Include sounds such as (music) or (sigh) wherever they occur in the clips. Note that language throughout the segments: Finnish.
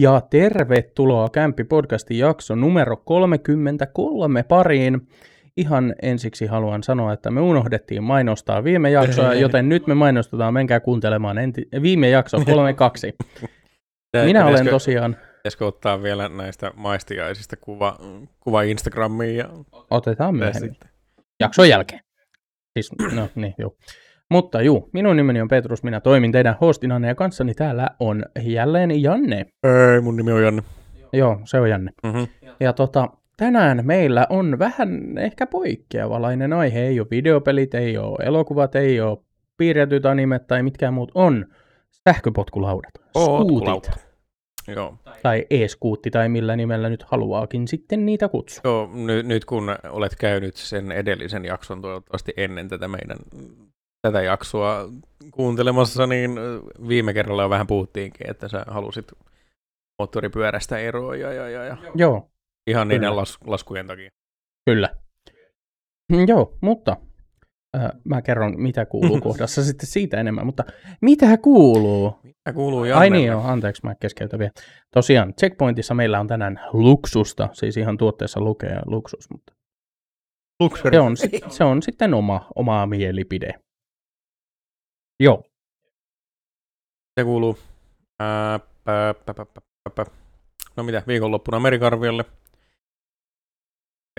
Ja tervetuloa Kämppi podcastin jakso numero 33 pariin. Ihan ensiksi haluan sanoa, että me unohdettiin mainostaa viime jaksoa, joten nyt me mainostetaan, menkää kuuntelemaan enti- viime jakso (laughs) 32. Minä olen tosiaan... Pitäisikö ottaa vielä näistä maistiaisista kuva, kuva Instagramiin ja Otetaan myöhemmin. Jakson jälkeen. Siis, no niin, joo. Mutta juu, minun nimeni on Petrus, minä toimin teidän hostinanne ja kanssani täällä on jälleen Janne. Ei, mun nimi on Janne. Joo, se on Janne. Mm-hmm. Ja tota, tänään meillä on vähän ehkä poikkeavalainen aihe. Ei ole videopelit, ei ole elokuvat, ei ole piirretyt animet tai mitkään muut. On sähköpotkulaudat, skuutit Joo. tai e-skuutti tai millä nimellä nyt haluaakin sitten niitä kutsua. Joo, nyt, nyt kun olet käynyt sen edellisen jakson toivottavasti ennen tätä meidän tätä jaksoa kuuntelemassa, niin viime kerralla jo vähän puhuttiinkin, että sä halusit moottoripyörästä eroa ja, ja, ja, ja. Joo, ihan niiden Kyllä. las, laskujen takia. kyllä. Mm, Joo, mutta äh, mä kerron mitä kuuluu (laughs) kohdassa sitten siitä enemmän, mutta mitä kuuluu? Mitä kuuluu Ai Jannelle? niin joo, anteeksi, mä keskeytän vielä. Tosiaan, Checkpointissa meillä on tänään luksusta, siis ihan tuotteessa lukee luksus, mutta Luxury. se on, se on sitten oma, oma mielipide. Joo, Se kuuluu. Ää, pä, pä, pä, pä, pä, pä. No mitä, viikonloppuna Merikarviolle.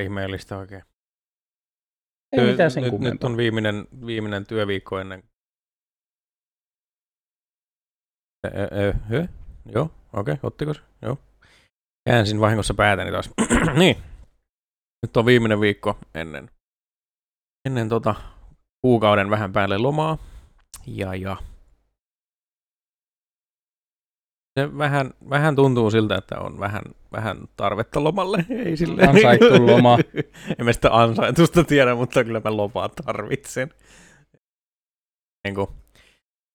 Ihmeellistä oikein. ei Työ- mitään sen nyt, nyt kummempaa. on viimeinen, viimeinen työviikko ennen. Joo, okei, okay, ottiko se? Joo. Käänsin vahingossa päätäni taas. (clears throat) niin. Nyt on viimeinen viikko ennen, ennen tota kuukauden vähän päälle lomaa. Ja, ja. Se vähän, vähän tuntuu siltä, että on vähän, vähän tarvetta lomalle. Ei silleen. Ansaittu loma. (laughs) en mä sitä ansaitusta tiedä, mutta kyllä mä lomaa tarvitsen. Niin kuin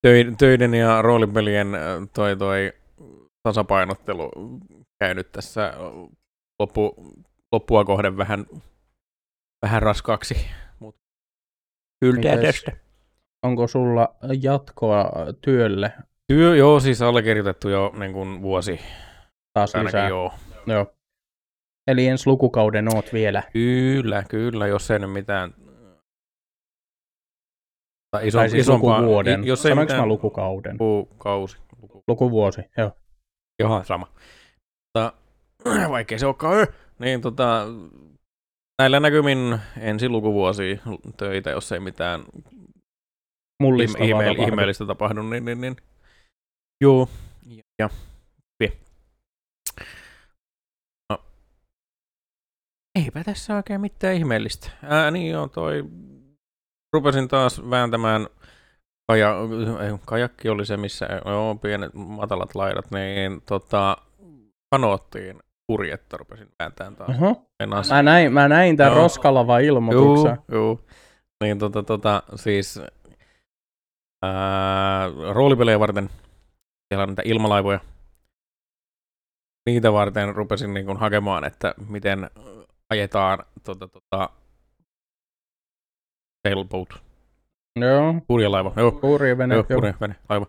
töi- töiden ja roolipelien toi, toi tasapainottelu käynyt tässä loppu, loppua kohden vähän, vähän raskaaksi. Mutta kyllä tästä. Onko sulla jatkoa työlle Työ, joo, siis allekirjoitettu jo niin kuin vuosi. taas Ainakin lisää? joo. Joo. Eli ensi lukukauden oot vielä. Kyllä, kyllä, jos ei nyt mitään... Tai iso, tai siis isompaa, lukuvuoden. i- Jos ei Sanoinko mä mitään lukukauden? lukukausi. Luku, Lukuvuosi, joo. Johan sama. Mutta, (clears throat) vaikkei se olekaan, niin tota, näillä näkymin ensi lukuvuosi töitä, jos ei mitään Mullistavaa ihme, tapahdu. ihmeellistä tapahdu, niin, niin, niin. Joo. Ja, ja. No. Eipä tässä oikein mitään ihmeellistä. Ää, niin joo, toi... Rupesin taas vääntämään kaja, ei, kajakki oli se, missä joo, pienet matalat laidat, niin tota, kanoottiin purjetta rupesin vääntämään taas. Meinas- Mä näin, mä näin tämän Joo. roskalava ilmoituksen. juu. Niin tota, tota siis ää, roolipelejä varten siellä on niitä ilmalaivoja. Niitä varten rupesin niin kuin hakemaan, että miten ajetaan tota, tota, sailboat, Joo, purjelaiva. Joo, purjevene. joo, Joo, purjevene, laiva.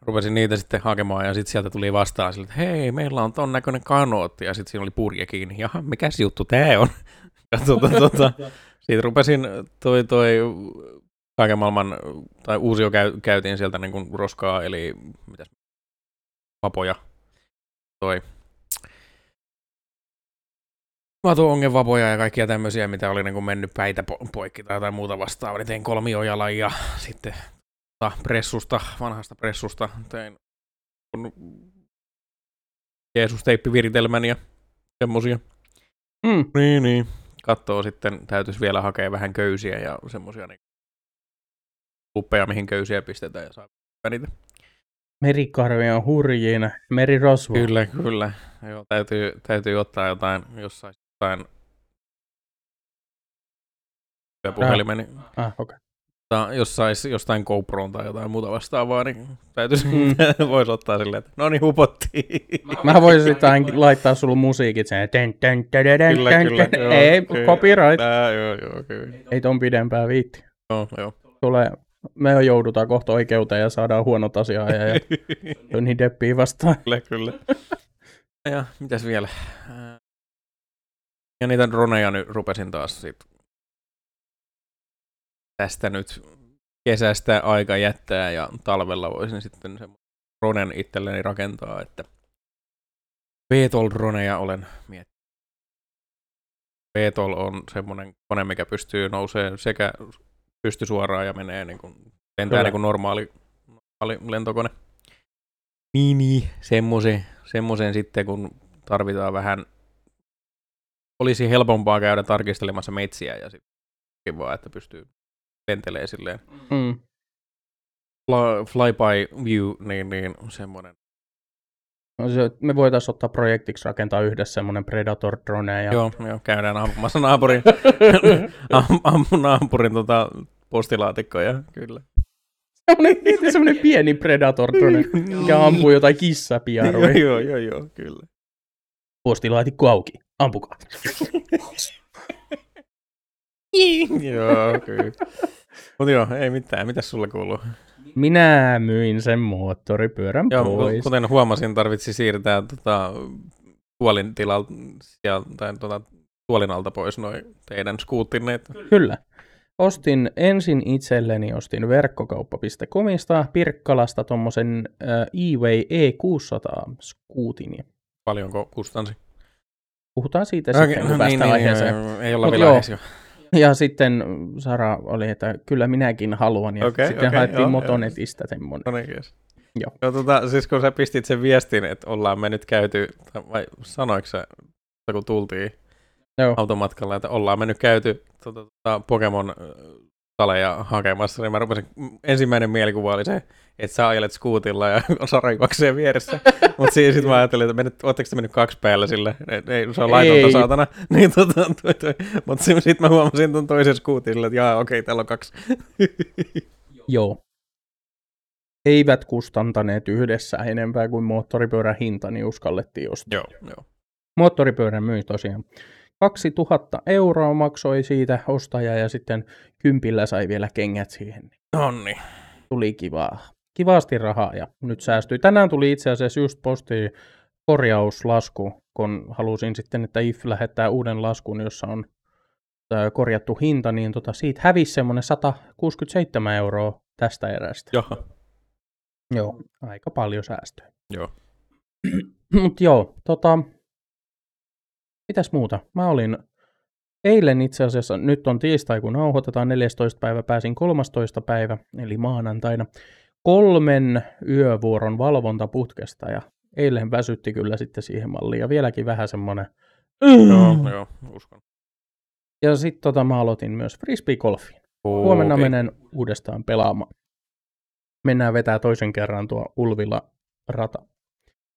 Rupesin niitä sitten hakemaan ja sitten sieltä tuli vastaan sille, että hei, meillä on ton näköinen kanootti ja sitten siinä oli purje kiinni. Jaha, mikäs juttu tää on? (laughs) Ja (laughs) tuota, tuota, siitä rupesin toi, toi kaiken maailman, tai uusio käy, käytiin sieltä niin kuin roskaa, eli mitäs, vapoja, toi Matuongenvapoja ja kaikkia tämmöisiä, mitä oli niin kuin mennyt päitä po- poikki tai jotain muuta vastaavaa. Tein kolmiojalan ja sitten tota, pressusta, vanhasta pressusta tein kun Jeesus-teippiviritelmän ja semmosia. Mm, Niin, niin. Kattoo sitten, täytyisi vielä hakea vähän köysiä ja semmosia niin kuppeja, mihin köysiä pistetään ja saa niitä. merikarvi on hurjina. Merirosvo. Kyllä, kyllä. Joo, täytyy, täytyy ottaa jotain, jossain jotain puhelimeni. Ah, okei. Okay. Jos sais jostain GoProon tai jotain muuta vastaavaa, niin täytyisi, Mm. (laughs) voisi ottaa silleen, että no niin, hupottiin. Mä voisin ainakin laittaa sulle musiikit sen. Tän, tän, tän, tän, Kyllä, tän, kyllä, tän. joo, Ei, kyllä. copyright. Tää, joo, joo, kyllä. Ei ton pidempää viitti. Joo, joo. Tulee Me joudutaan kohta oikeuteen ja saadaan huonot asiaa ja (laughs) Johnny Deppiä vastaan. Kyllä, kyllä. (laughs) ja mitäs vielä? Ja niitä droneja nyt rupesin taas sit tästä nyt kesästä aika jättää ja talvella voisin sitten sen dronen itselleni rakentaa, että VTOL-droneja olen miettinyt. VTOL on semmoinen kone, mikä pystyy nousee sekä pysty suoraan ja menee niin kuin, lentää niin kuin normaali, normaali lentokone. Niin, niin. Semmoisen, semmoisen sitten, kun tarvitaan vähän, olisi helpompaa käydä tarkistelemassa metsiä ja sitten kivaa, että pystyy lentelee silleen Mm. fly, flyby view, niin, niin semmoinen. No se, me voitaisiin ottaa projektiksi rakentaa yhdessä semmoinen Predator drone. Ja... Joo, joo, käydään ampumassa naapurin, (laughs) am, naapurin tota, postilaatikkoja, kyllä. Semmoinen, semmoinen pieni Predator drone, mikä ampuu jotain kissapiaruja. joo, joo, joo, kyllä. Postilaatikko auki. Ampukaa. joo, kyllä. Mutta joo, ei mitään. Mitäs sulle kuuluu? Minä myin sen moottoripyörän Joo, pois. kuten huomasin, tarvitsi siirtää tota, tuolin tilalta tai tota, tuolin alta pois noin teidän skuuttinne. Kyllä. Ostin ensin itselleni, ostin verkkokauppa.comista Pirkkalasta tuommoisen äh, eWay E600 skuutin. Paljonko kustansi? Puhutaan siitä sitten, kun päästään aiheeseen. Joo, joo, ei olla Mut vielä joo. (laughs) Ja sitten Sara oli, että kyllä minäkin haluan. Ja Okei, sitten okei, haettiin joo, Motonetista semmoinen. No niin. Joo. No, tota, siis kun sä pistit sen viestin, että ollaan me nyt käyty, vai sanoiko sä, kun tultiin Joo. automatkalla, että ollaan me nyt käyty tota, tota, Pokemon taleja hakemassa, niin mä rupesin, ensimmäinen mielikuva oli se, että sä ajelet skuutilla ja (laughs) Sara juoksee vieressä. Mutta siinä sitten mä ajattelin, että menet, ootteko te mennyt kaksi päällä sille? Ei, ei se on laitonta Ei. saatana. (laughs) Niin, tota, toi, toi. Mutta sitten mä huomasin ton toisen skuutin sille, että jaa, okei, täällä on kaksi. (laughs) Joo. Eivät kustantaneet yhdessä enempää kuin moottoripyörän hinta, niin uskallettiin ostaa. joo, joo. Moottoripyörän myi tosiaan 2000 euroa maksoi siitä ostaja ja sitten kympillä sai vielä kengät siihen. Nonni. Tuli kivaa. Kivasti rahaa ja nyt säästyi. Tänään tuli itse asiassa just postiin korjauslasku, kun halusin sitten, että IF lähettää uuden laskun, jossa on ö, korjattu hinta, niin tota, siitä hävisi semmoinen 167 euroa tästä erästä. Joo. Joo, aika paljon säästöä. Joo. (clears throat) Mutta joo, tota, mitäs muuta? Mä olin eilen itse asiassa, nyt on tiistai kun nauhoitetaan, 14. päivä, pääsin 13. päivä, eli maanantaina, kolmen yövuoron valvontaputkesta ja eilen väsytti kyllä sitten siihen malliin ja vieläkin vähän semmoinen Joo, joo, uskon. Ja sitten tota, mä aloitin myös frisbee-golfiin. Huomenna Okei. menen uudestaan pelaamaan. Mennään vetää toisen kerran tuo Ulvila rata.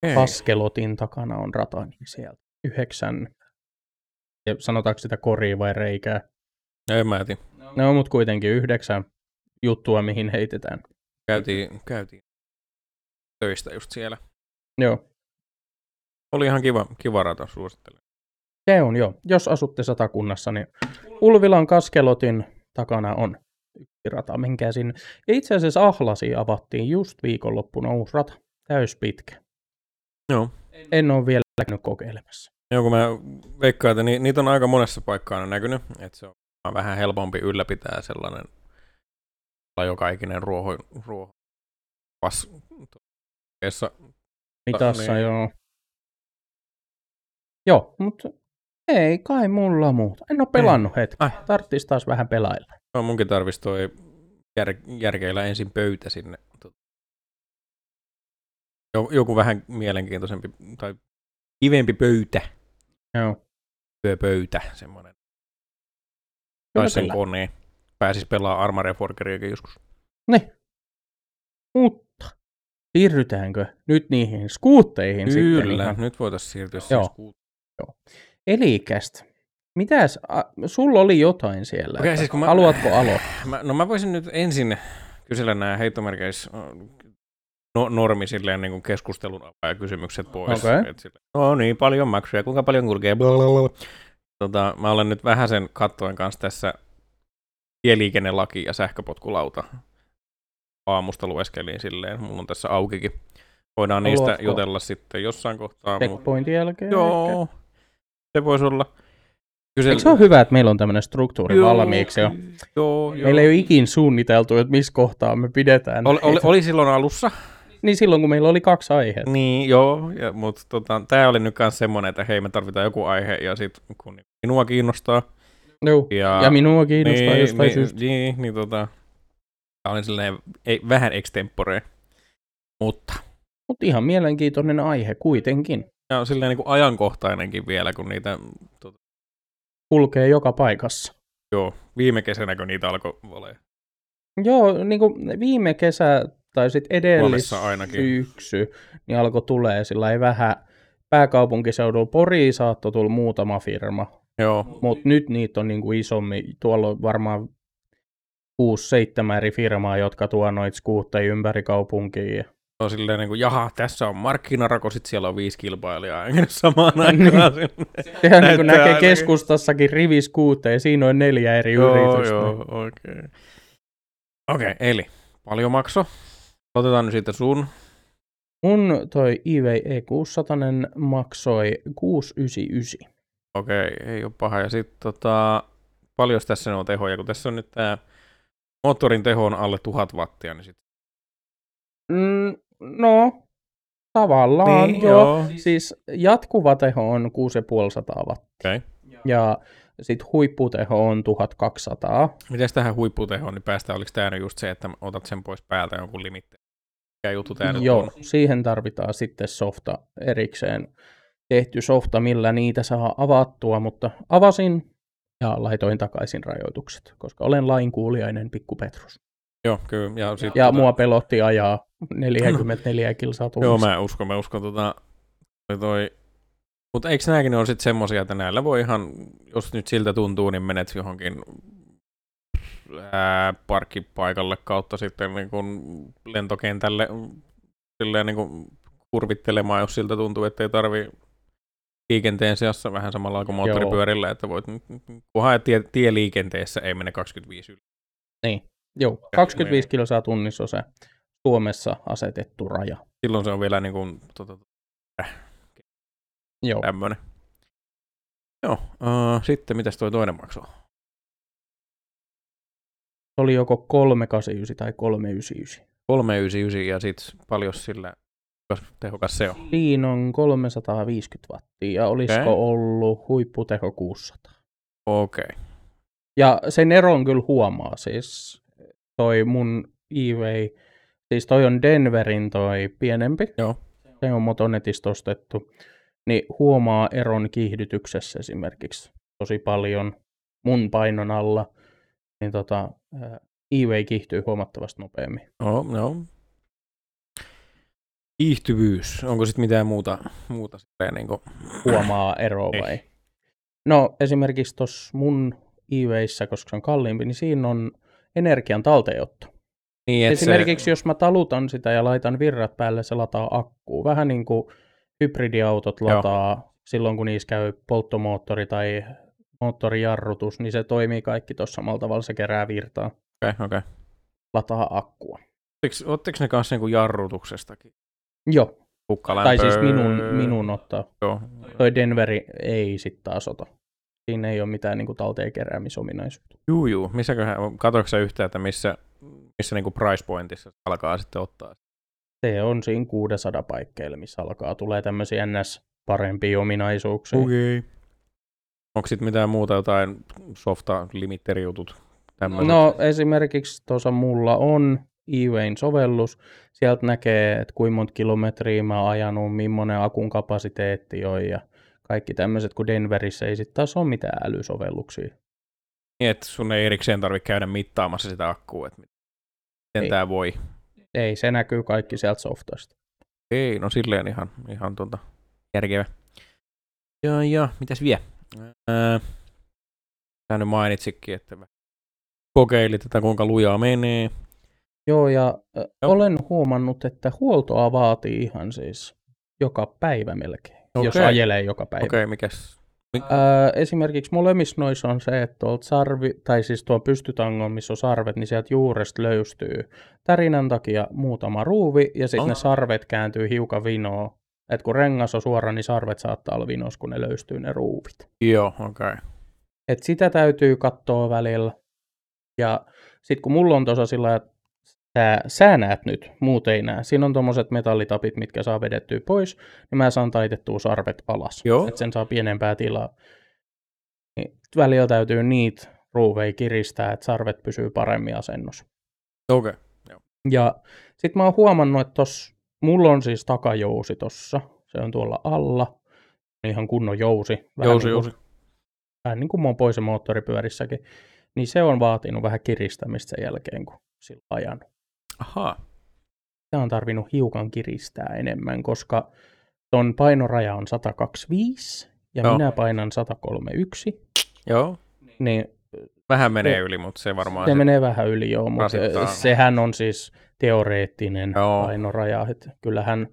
Ei. Kaskelotin takana on rata, niin sieltä yhdeksän, ja sanotaanko sitä koria vai reikää? En mä tiedä. No, mutta kuitenkin yhdeksän juttua, mihin heitetään. Käytiin, käytiin töistä just siellä. Joo, Oli ihan kiva, kiva rata, suosittelen. se on joo. Jos asutte satakunnassa, niin Ulvilan Kaskelotin takana on yksi rata, menkää sinne. Ja itse asiassa Ahlasi avattiin just viikonloppuna uusi rata, täyspitkä. Joo. En ole vielä käynyt kokeilemassa. Joo, kun mä veikkaan, että ni, niitä on aika monessa paikkaa aina näkynyt, että se on vähän helpompi ylläpitää sellainen joka ikinen ruoho, ruoho pas, tuossa Mitassa niin. joo. Joo, mutta ei kai mulla muuta. En ole pelannut hetki. Ai. Tarttis taas vähän pelailla. No, munkin tarvis toi jär, järkeillä ensin pöytä sinne. Joku vähän mielenkiintoisempi tai kivempi pöytä, Joo. työpöytä, semmoinen. Tai sen koneen. Pääsis pelaa Arma Reforgeriakin joskus. Niin. Mutta siirrytäänkö nyt niihin skuutteihin sitten? Kyllä, nyt voitaisiin siirtyä Joo. siihen skuut- Elikästä. Mitäs, a, sulla oli jotain siellä. Että siis mä- Haluatko aloittaa? Mä, no mä voisin nyt ensin kysellä nämä heittomerkeissä no, normi silleen niin kuin keskustelun ja kysymykset pois. Okei. Et sille, no niin, paljon maksuja, kuinka paljon kulkee, blablabla. Tota, mä olen nyt vähän sen kattoen kanssa tässä tieliikennelaki ja sähköpotkulauta aamusta lueskelin silleen. Mulla on tässä aukikin. Voidaan Haluatko- niistä jutella sitten jossain kohtaa. Checkpointin jälkeen. Joo, se voisi olla. Kysel... Eikö se ole hyvä, että meillä on tämmöinen struktuuri valmiiksi jo? Joo, joo. Meillä ei ole ikin suunniteltu, että missä kohtaa me pidetään. Oli, oli, oli silloin alussa. Niin silloin, kun meillä oli kaksi aihetta. Niin, joo, ja, mutta tota, tämä oli nyt myös semmoinen, että hei, me tarvitaan joku aihe, ja sitten kun minua kiinnostaa. Joo. Ja, Ja minua kiinnostaa niin, jostain niin, syystä. Niin, niin tota, tämä oli sellainen ei, vähän extempore, mutta Mutta ihan mielenkiintoinen aihe kuitenkin. ja on silleen niin kuin ajankohtainenkin vielä, kun niitä, tota, Kulkee joka paikassa. joo, viime kesänä, kun niitä alkoi olemaan. Joo, niin kuin viime kesä tai sitten edellis syksy, niin alkoi tulee sillä ei vähän pääkaupunkiseudulla Poriin saattoi tulla muutama firma, Joo, mutta nyt niitä on niin kuin isommin. Tuolla on varmaan 6-7 eri firmaa, jotka tuo noita skuutteja ympäri kaupunkiin. ja- on silleen niin kuin, jaha, tässä on markkinarako, sit siellä on viisi kilpailijaa, enkä (laughs) samaan Niin. aikaan. (laughs) Sehän niin kuin näkee ainakin. keskustassakin riviskuutteja, siinä on neljä eri joo, yritystä. joo, okei. Okay. Okei, okay, eli paljon makso. Otetaan nyt siitä sun. Mun toi eBay E600 maksoi 699. Okei, okay, ei ole paha. Ja sitten tota, paljon tässä on tehoja, kun tässä on nyt tämä moottorin teho on alle 1000 wattia, niin sit... Mm, no, tavallaan Niin, joo. joo. Siis jatkuva teho on 6500 wattia Okei. ja sitten huipputeho on 1200. Mites tähän huipputehoon, niin päästään, oliko tämä just se, että otat sen pois päältä jonkun limitte? Mikä juttu tämä nyt Joo, on? siihen tarvitaan sitten softa erikseen tehty softa, millä niitä saa avattua, mutta avasin ja laitoin takaisin rajoitukset, koska olen lainkuuliainen pikku Petrus. Joo, kyllä. Ja, sit, Ja mua pelotti ajaa 44 (laughs) kilsaa Joo, tunnissa. mä uskon, mä uskon tota, toi, toi. Mutta eikö nämäkin ole sitten semmosia, että näillä voi ihan, jos nyt siltä tuntuu, niin menet johonkin ää, parkkipaikalle kautta sitten niin kun lentokentälle silleen niin kun kurvittelemaan, jos siltä tuntuu, että ei tarvi liikenteen seassa vähän samalla kuin moottoripyörillä, että voit, kunhan tie, tieliikenteessä ei mene 25 yli. Niin, joo, 25 kilsaa tunnissa on se Suomessa asetettu raja. Silloin se on vielä niin kuin, tota, Joo, tämmönen. Joo, uh, sitten mitäs toi toinen maksaa? se oli joko 389 tai 399. 399 ja sit paljon sillä tehokas se on. Siinä on 350 wattia ja olisiko Okei. ollut huipputeho 600. Okei. Okay. Ja sen eron kyllä huomaa, siis toi mun eBay, siis toi on Denverin toi pienempi, Joo. se on Motonetista ostettu, niin huomaa eron kiihdytyksessä esimerkiksi tosi paljon mun painon alla, niin tota, eBay kiihtyy huomattavasti nopeammin. No, no. Kiihtyvyys. Onko sitten mitään muuta, muuta silleen niin kuin... Huomaa eroa Ei. vai? No esimerkiksi tuossa mun eBayssä, koska se on kalliimpi, niin siinä on energian talteenotto. Niin, Esimerkiksi se, jos mä talutan sitä ja laitan virrat päälle, se lataa akkuu. Vähän niin kuin hybridiautot Joo. lataa silloin, kun niissä käy polttomoottori tai moottorijarrutus, niin se toimii kaikki tuossa samalla tavalla, se kerää virtaa, Okei, okay, okei. Okay. lataa akkua. Ottiko ne kanssa niinku jarrutuksestakin? Joo, Hukkalämpöä? tai siis minun, minun ottaa. Joo. Toi Denveri ei sitten taas ota. Siinä ei ole mitään niin talteen keräämisominaisuutta. Juu, juu. Missäköhän, katsoitko sä yhtään, että missä, missä niinku price pointissa alkaa sitten ottaa? Se on siinä 600 paikkeilla, missä alkaa tulee tämmöisiä ns. parempia ominaisuuksia. Okei. Okay. Onko sitten mitään muuta, jotain softa limitterijutut? Tämmöiset? No esimerkiksi tuossa mulla on eWayn sovellus. Sieltä näkee, että kuinka monta kilometriä mä oon ajanut, millainen akun kapasiteetti on ja kaikki tämmöiset, kun Denverissä ei sitten taas ole mitään älysovelluksia. Niin, että sun ei erikseen tarvitse käydä mittaamassa sitä akkua, että miten tämä voi. Ei, se näkyy kaikki sieltä softasta. Ei, no silleen ihan, ihan tuota, järkevä. Ja, ja, mitäs vielä? Ää, sä nyt mainitsikin, että vähän kokeilit tätä, kuinka lujaa menee. Joo, ja ö, Joo. olen huomannut, että huoltoa vaatii ihan siis joka päivä melkein, jos Okei. ajelee joka päivä. Okei, okay, mikäs, Ää, esimerkiksi molemmissa noissa on se, että tuolta sarvi, tai siis tuo pystytangon, missä on sarvet, niin sieltä juuresta löystyy tärinän takia muutama ruuvi, ja sitten Oh. ne sarvet kääntyy hiukan vinoon. Et kun rengas on suora, niin sarvet saattaa olla vinos, kun ne löystyy ne ruuvit. Joo, okei. Okay. Et sitä täytyy katsoa välillä. Ja sitten kun mulla on tuossa sillä että sä, sä näet nyt, muut ei näe. Siinä on tuommoiset metallitapit, mitkä saa vedettyä pois, niin mä saan taitettua sarvet alas. Joo. Että sen saa pienempää tilaa. Niin välillä täytyy niitä ruuveja kiristää, että sarvet pysyy paremmin asennossa. Okei. Okay. Ja sitten mä oon huomannut, että tos, mulla on siis takajousi tossa. Se on tuolla alla. Ihan kunnon jousi. Vähän Jousi, niin kuin- jousi. vähän niin kuin mopoisen moottoripyörissäkin, niin se on vaatinut vähän kiristämistä sen jälkeen, kun sillä ajanut. Ahaa. Tämä on tarvinnut hiukan kiristää enemmän, koska ton painoraja on 125 ja Joo. minä painan 131, Joo. niin Vähän menee Se- yli, mutta se varmaan... se menee vähän yli joo, mutta rasittaa. sehän on siis teoreettinen Joo. painoraja, että kyllähän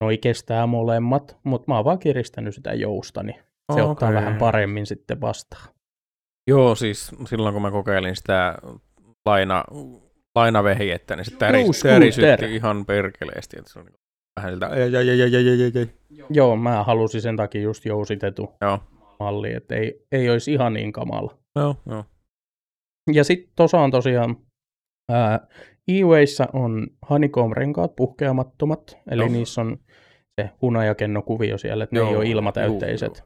noi kestää molemmat, mutta mä oon vaan kiristänyt sitä jousta, niin se Okei. ottaa vähän paremmin sitten vastaan. Joo, siis silloin kun mä kokeilin sitä laina, lainavehjettä, niin sitten tärisytti ihan perkeleesti. Että se on niinku vähän siltä, ei, ei, ei, ei, ei, ei. Joo, mä halusin sen takia just jousitetu joo. malli, että ei, ei olisi ihan niin kamala. Joo, joo. Ja sitten tuossa on tosiaan, ää, on Honeycomb-renkaat puhkeamattomat, eli joo. niissä on se hunajakennokuvio siellä, että joo, ne ei ole ilmatäytteiset.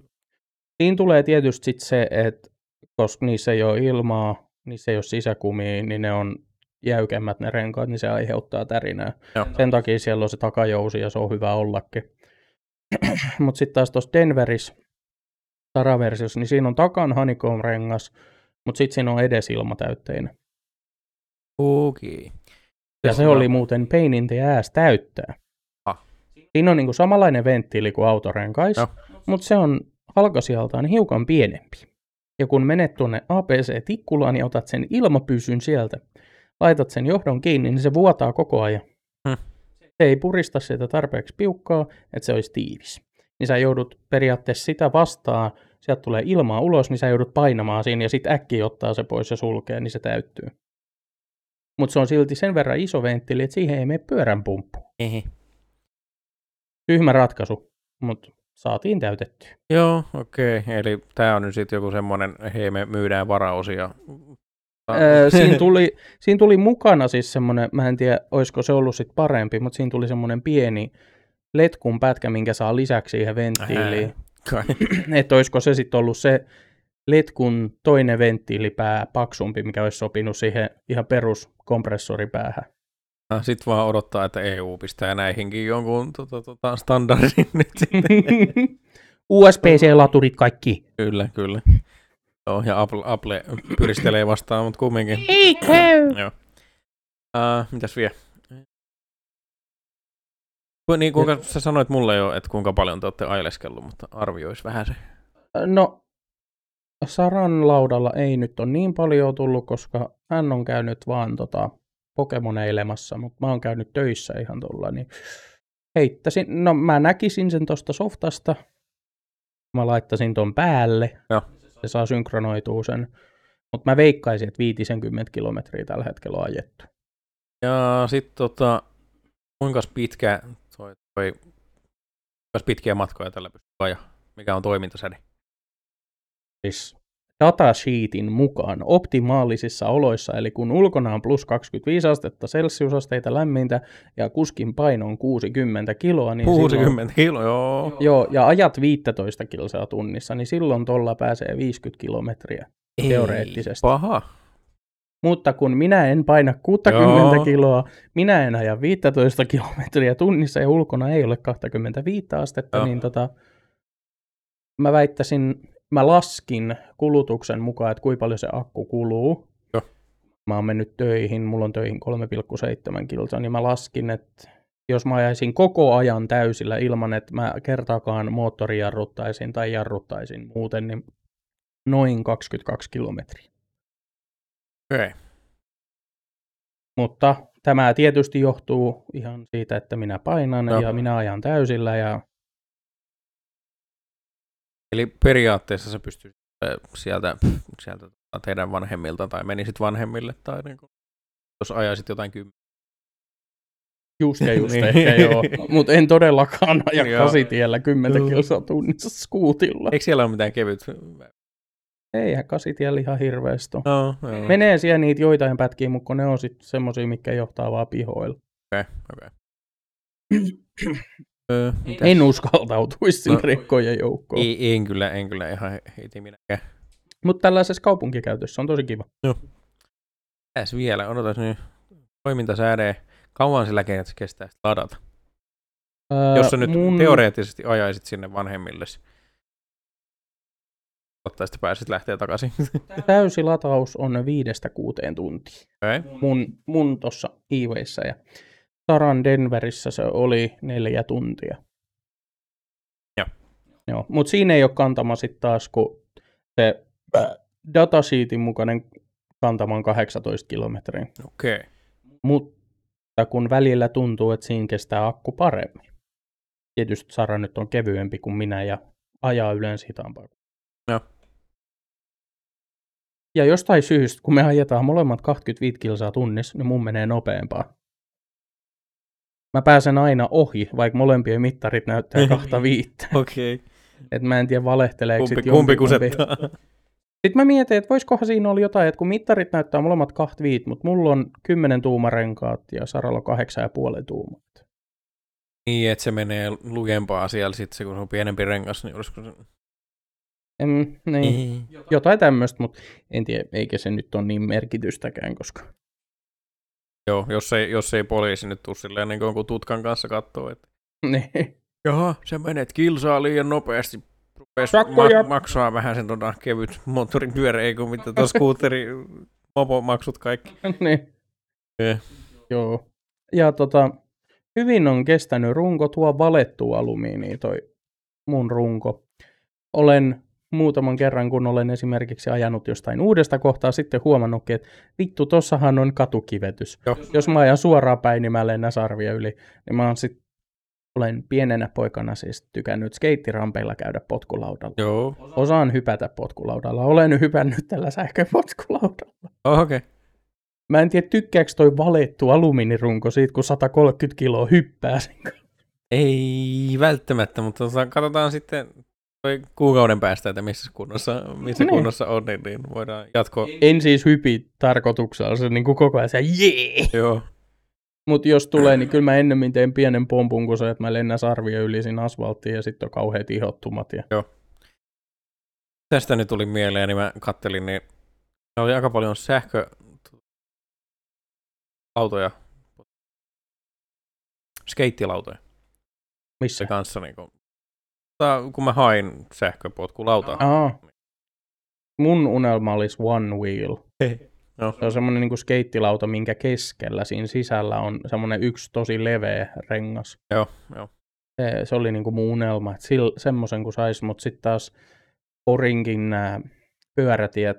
Siinä tulee tietysti sit se, että koska niissä ei ole ilmaa, niissä ei ole sisäkumia, niin ne on jäykemmät ne renkaat, niin se aiheuttaa tärinää. Joo. Sen takia siellä on se takajousi ja se on hyvä ollakin. (clears throat) Mutta sitten taas tuossa Denverissä Taraversiossa, niin siinä on takan honeycomb-rengas, mutta sitten siinä on edes ilmatäytteinen. Okei. Ja se oli muuten pain in the ass täyttää. Ah. Siinä on niinku samanlainen venttiili kuin autorenkais, Joo. mutta se on halkasijaltaan hiukan pienempi. Ja kun menet tuonne APC-tikkulaan ja otat sen ilmapysyn sieltä, laitat sen johdon kiinni, niin se vuotaa koko ajan. Hmm. Se ei purista sitä tarpeeksi piukkaa, että se olisi tiivis. Niin sä joudut periaatteessa sitä vastaan, sieltä tulee ilmaa ulos, niin sä joudut painamaan siinä ja sitten äkkiä ottaa se pois ja sulkee, niin se täyttyy. Mutta se on silti sen verran iso venttiili, että siihen ei mene pyöränpumppu. Ehe. Tyhmä ratkaisu, mutta saatiin täytettyä. Joo, okei. Okay. Eli tämä on nyt sitten joku semmoinen, hei me myydään varaosia. Öö, (laughs) siinä, tuli, siinä tuli mukana siis semmoinen, mä en tiedä, olisiko se ollut sitten parempi, mutta siinä tuli semmoinen pieni letkun pätkä, minkä saa lisäksi siihen venttiiliin. Kai. (clears throat) että olisiko se sitten ollut se letkun toinen venttiilipää paksumpi, mikä olisi sopinut siihen ihan perus kompressoripäähän. Sitten vaan odottaa, että EU pistää näihinkin jonkun tota, tota, standardin nyt sitten. (laughs) USB-C-laturit kaikki. kyllä, kyllä. Joo, ja Apple, Apple pyristelee vastaan, mutta kumminkin. Ei käy. Joo. Uh, mitäs vielä? Ku- Niin, kuinka sä sanoit mulle jo, että kuinka paljon te olette aileskellut, mutta arviois vähän se. No, Saran laudalla ei nyt ole niin paljon tullut, koska hän on käynyt vaan tota Pokemoneilemassa, mutta mä oon käynyt töissä ihan tuolla, niin heittäisin, no mä näkisin sen tuosta softasta, mä laittaisin ton päälle, Joo. Se saa synkronoitua sen, mutta mä veikkaisin, että 50 kilometriä tällä hetkellä on ajettu. Ja sitten tota, kuinka pitkä toi, toi kuinka pitkiä matkoja tällä pystyy ajaa? Mikä on toimintasäde? siis datasheetin mukaan optimaalisissa oloissa, eli kun ulkona on plus 25 astetta celsiusasteita lämmintä ja kuskin paino on 60 kiloa, niin silloin, 60 kiloa, joo. joo, ja ajat 15 kilsaa tunnissa, niin silloin tuolla pääsee 50 kilometriä. teoreettisesti. Paha. Mutta kun minä en paina 60 Joo. kiloa, minä en aja 15 kilometriä tunnissa ja ulkona ei ole 25 astetta, Joo. niin tota, mä väittäisin, mä laskin kulutuksen mukaan, että kuinka paljon se akku kuluu. Joo. Mä oon mennyt töihin, mulla on töihin 3,7 kilsaa, niin mä laskin, että jos mä ajaisin koko ajan täysillä ilman, että mä kertaakaan moottori jarruttaisin tai jarruttaisin muuten, niin noin 22 kilometriä. Okei. Okay. Mutta tämä tietysti johtuu ihan siitä, että minä painan Joo. ja minä ajan täysillä ja Eli periaatteessa sä pystyt äh, sieltä, sieltä teidän vanhemmilta tai menisit vanhemmille tai niin kuin, jos ajaisit jotain kymmenen. Just ja just (laughs) Niin. ehkä joo. Mutta en todellakaan aja Joo. kasitiellä 10 Joo. kilsaa tunnissa skuutilla. Eikö siellä ole mitään kevyt? Eihän kasitiellä ihan hirveästi. No, joo. Menee siellä niitä joitain pätkiä, mutta kun ne on sitten semmosia, mikä johtaa vaan pihoilla. Okei, okei. Öö, mitäs? En uskaltautuisi sinne No. rekkojen joukkoon. Ei, en kyllä, en kyllä ihan heti minäkään. Mutta tällaisessa kaupunkikäytössä on tosi kiva. Mitäs vielä? Odotas nyt. Toimintasääde. Kauan sillä kestää ladata? Öö, Jos sä nyt mun- teoreettisesti ajaisit sinne vanhemmille. Totta, sitten pääsit lähteä takaisin. (laughs) Täysi lataus on viidestä kuuteen tuntia. okay. Mun, mun tuossa Ewayissä ja Saran Denverissä se oli neljä tuntia. Joo. Joo. Mutta siinä ei ole kantama sitten taas, kun se äh, datasheetin mukainen kantama on 18 kilometriä. Okei. Okay. Mutta kun välillä tuntuu, että siinä kestää akku paremmin. Tietysti Sara nyt on kevyempi kuin minä ja ajaa yleensä hitaampaa. Joo. Ja jostain syystä, kun me ajetaan molemmat 25 kilsaa tunnissa, niin mun menee nopeampaa. Mä pääsen aina ohi, vaikka molempien mittarit näyttää kahta viittä. (laughs) Okei. Okay. Et mä en tiedä valehteleeko Kumpi, sit kumpi kusettaa? Sitten mä mietin, että voisikohan siinä olla jotain, että kun mittarit näyttää molemmat kahta viit, mutta mulla on 10 tuumarenkaat ja Saralla on 8,5 tuumaa. niin, että se menee lujempaa siellä sitten, se, kun se on pienempi rengas, niin olisiko se... En, niin. Jotain tämmöistä, mutta en tiedä, eikä se nyt ole niin merkitystäkään, koska... Joo, jos ei, jos ei poliisi nyt tuu silleen niin kuin tutkan kanssa katsoo, että (laughs) niin. jaha, sä menet kilsaa liian nopeasti, rupes ma- maksaa vähän sen tota, kevyt moottoripyörä, ei kun mitä tuo skuuteri, mopomaksut kaikki. (laughs) niin. Eh. Joo. Ja tota, hyvin on kestänyt runko, tuo valettu alumiini, toi mun runko. Olen muutaman kerran, kun olen esimerkiksi ajanut jostain uudesta kohtaa, sitten huomannutkin, että vittu, tossahan on katukivetys. Joo. Jos mä ajan suoraan päin, niin mä lennän sarvia yli. Niin mä oon sit, olen pienenä poikana siis tykännyt skeittirampeilla käydä potkulaudalla. Joo, Osaan hypätä potkulaudalla. Olen hypännyt tällä sähköpotkulaudalla. oh, okei. Okay. Mä en tiedä, tykkääkö toi valettu alumiinirunko siitä, kun 130 kiloa hyppää sen kanssa. Ei välttämättä, mutta katsotaan sitten kuukauden päästä, että missä kunnossa, missä Niin. kunnossa on, niin, niin voidaan jatkoa. En siis hypi tarkoituksella, se niin kuin koko ajan se jee. Joo, Mutta jos tulee, niin kyllä mä ennemmin teen pienen pompun kuin se, että mä lennän sarvia yli siinä asfalttiin ja sitten on kauheat ihottumat. Ja... tästä nyt tuli mieleen, niin mä kattelin, niin oli aika paljon sähkö autoja, skeittilautoja Missä? se kanssa, niin kun, kun mä hain sähköpotkulautaa. Aa. Mun unelma olisi One Wheel. Joo. Se on semmoinen niin skeittilauta, minkä keskellä siinä sisällä on semmoinen yksi tosi leveä rengas. Joo, joo. Se, se oli niin kuin mun unelma, että sil, semmoisen kun sais, mutta sitten taas Porinkin nämä pyörätiet,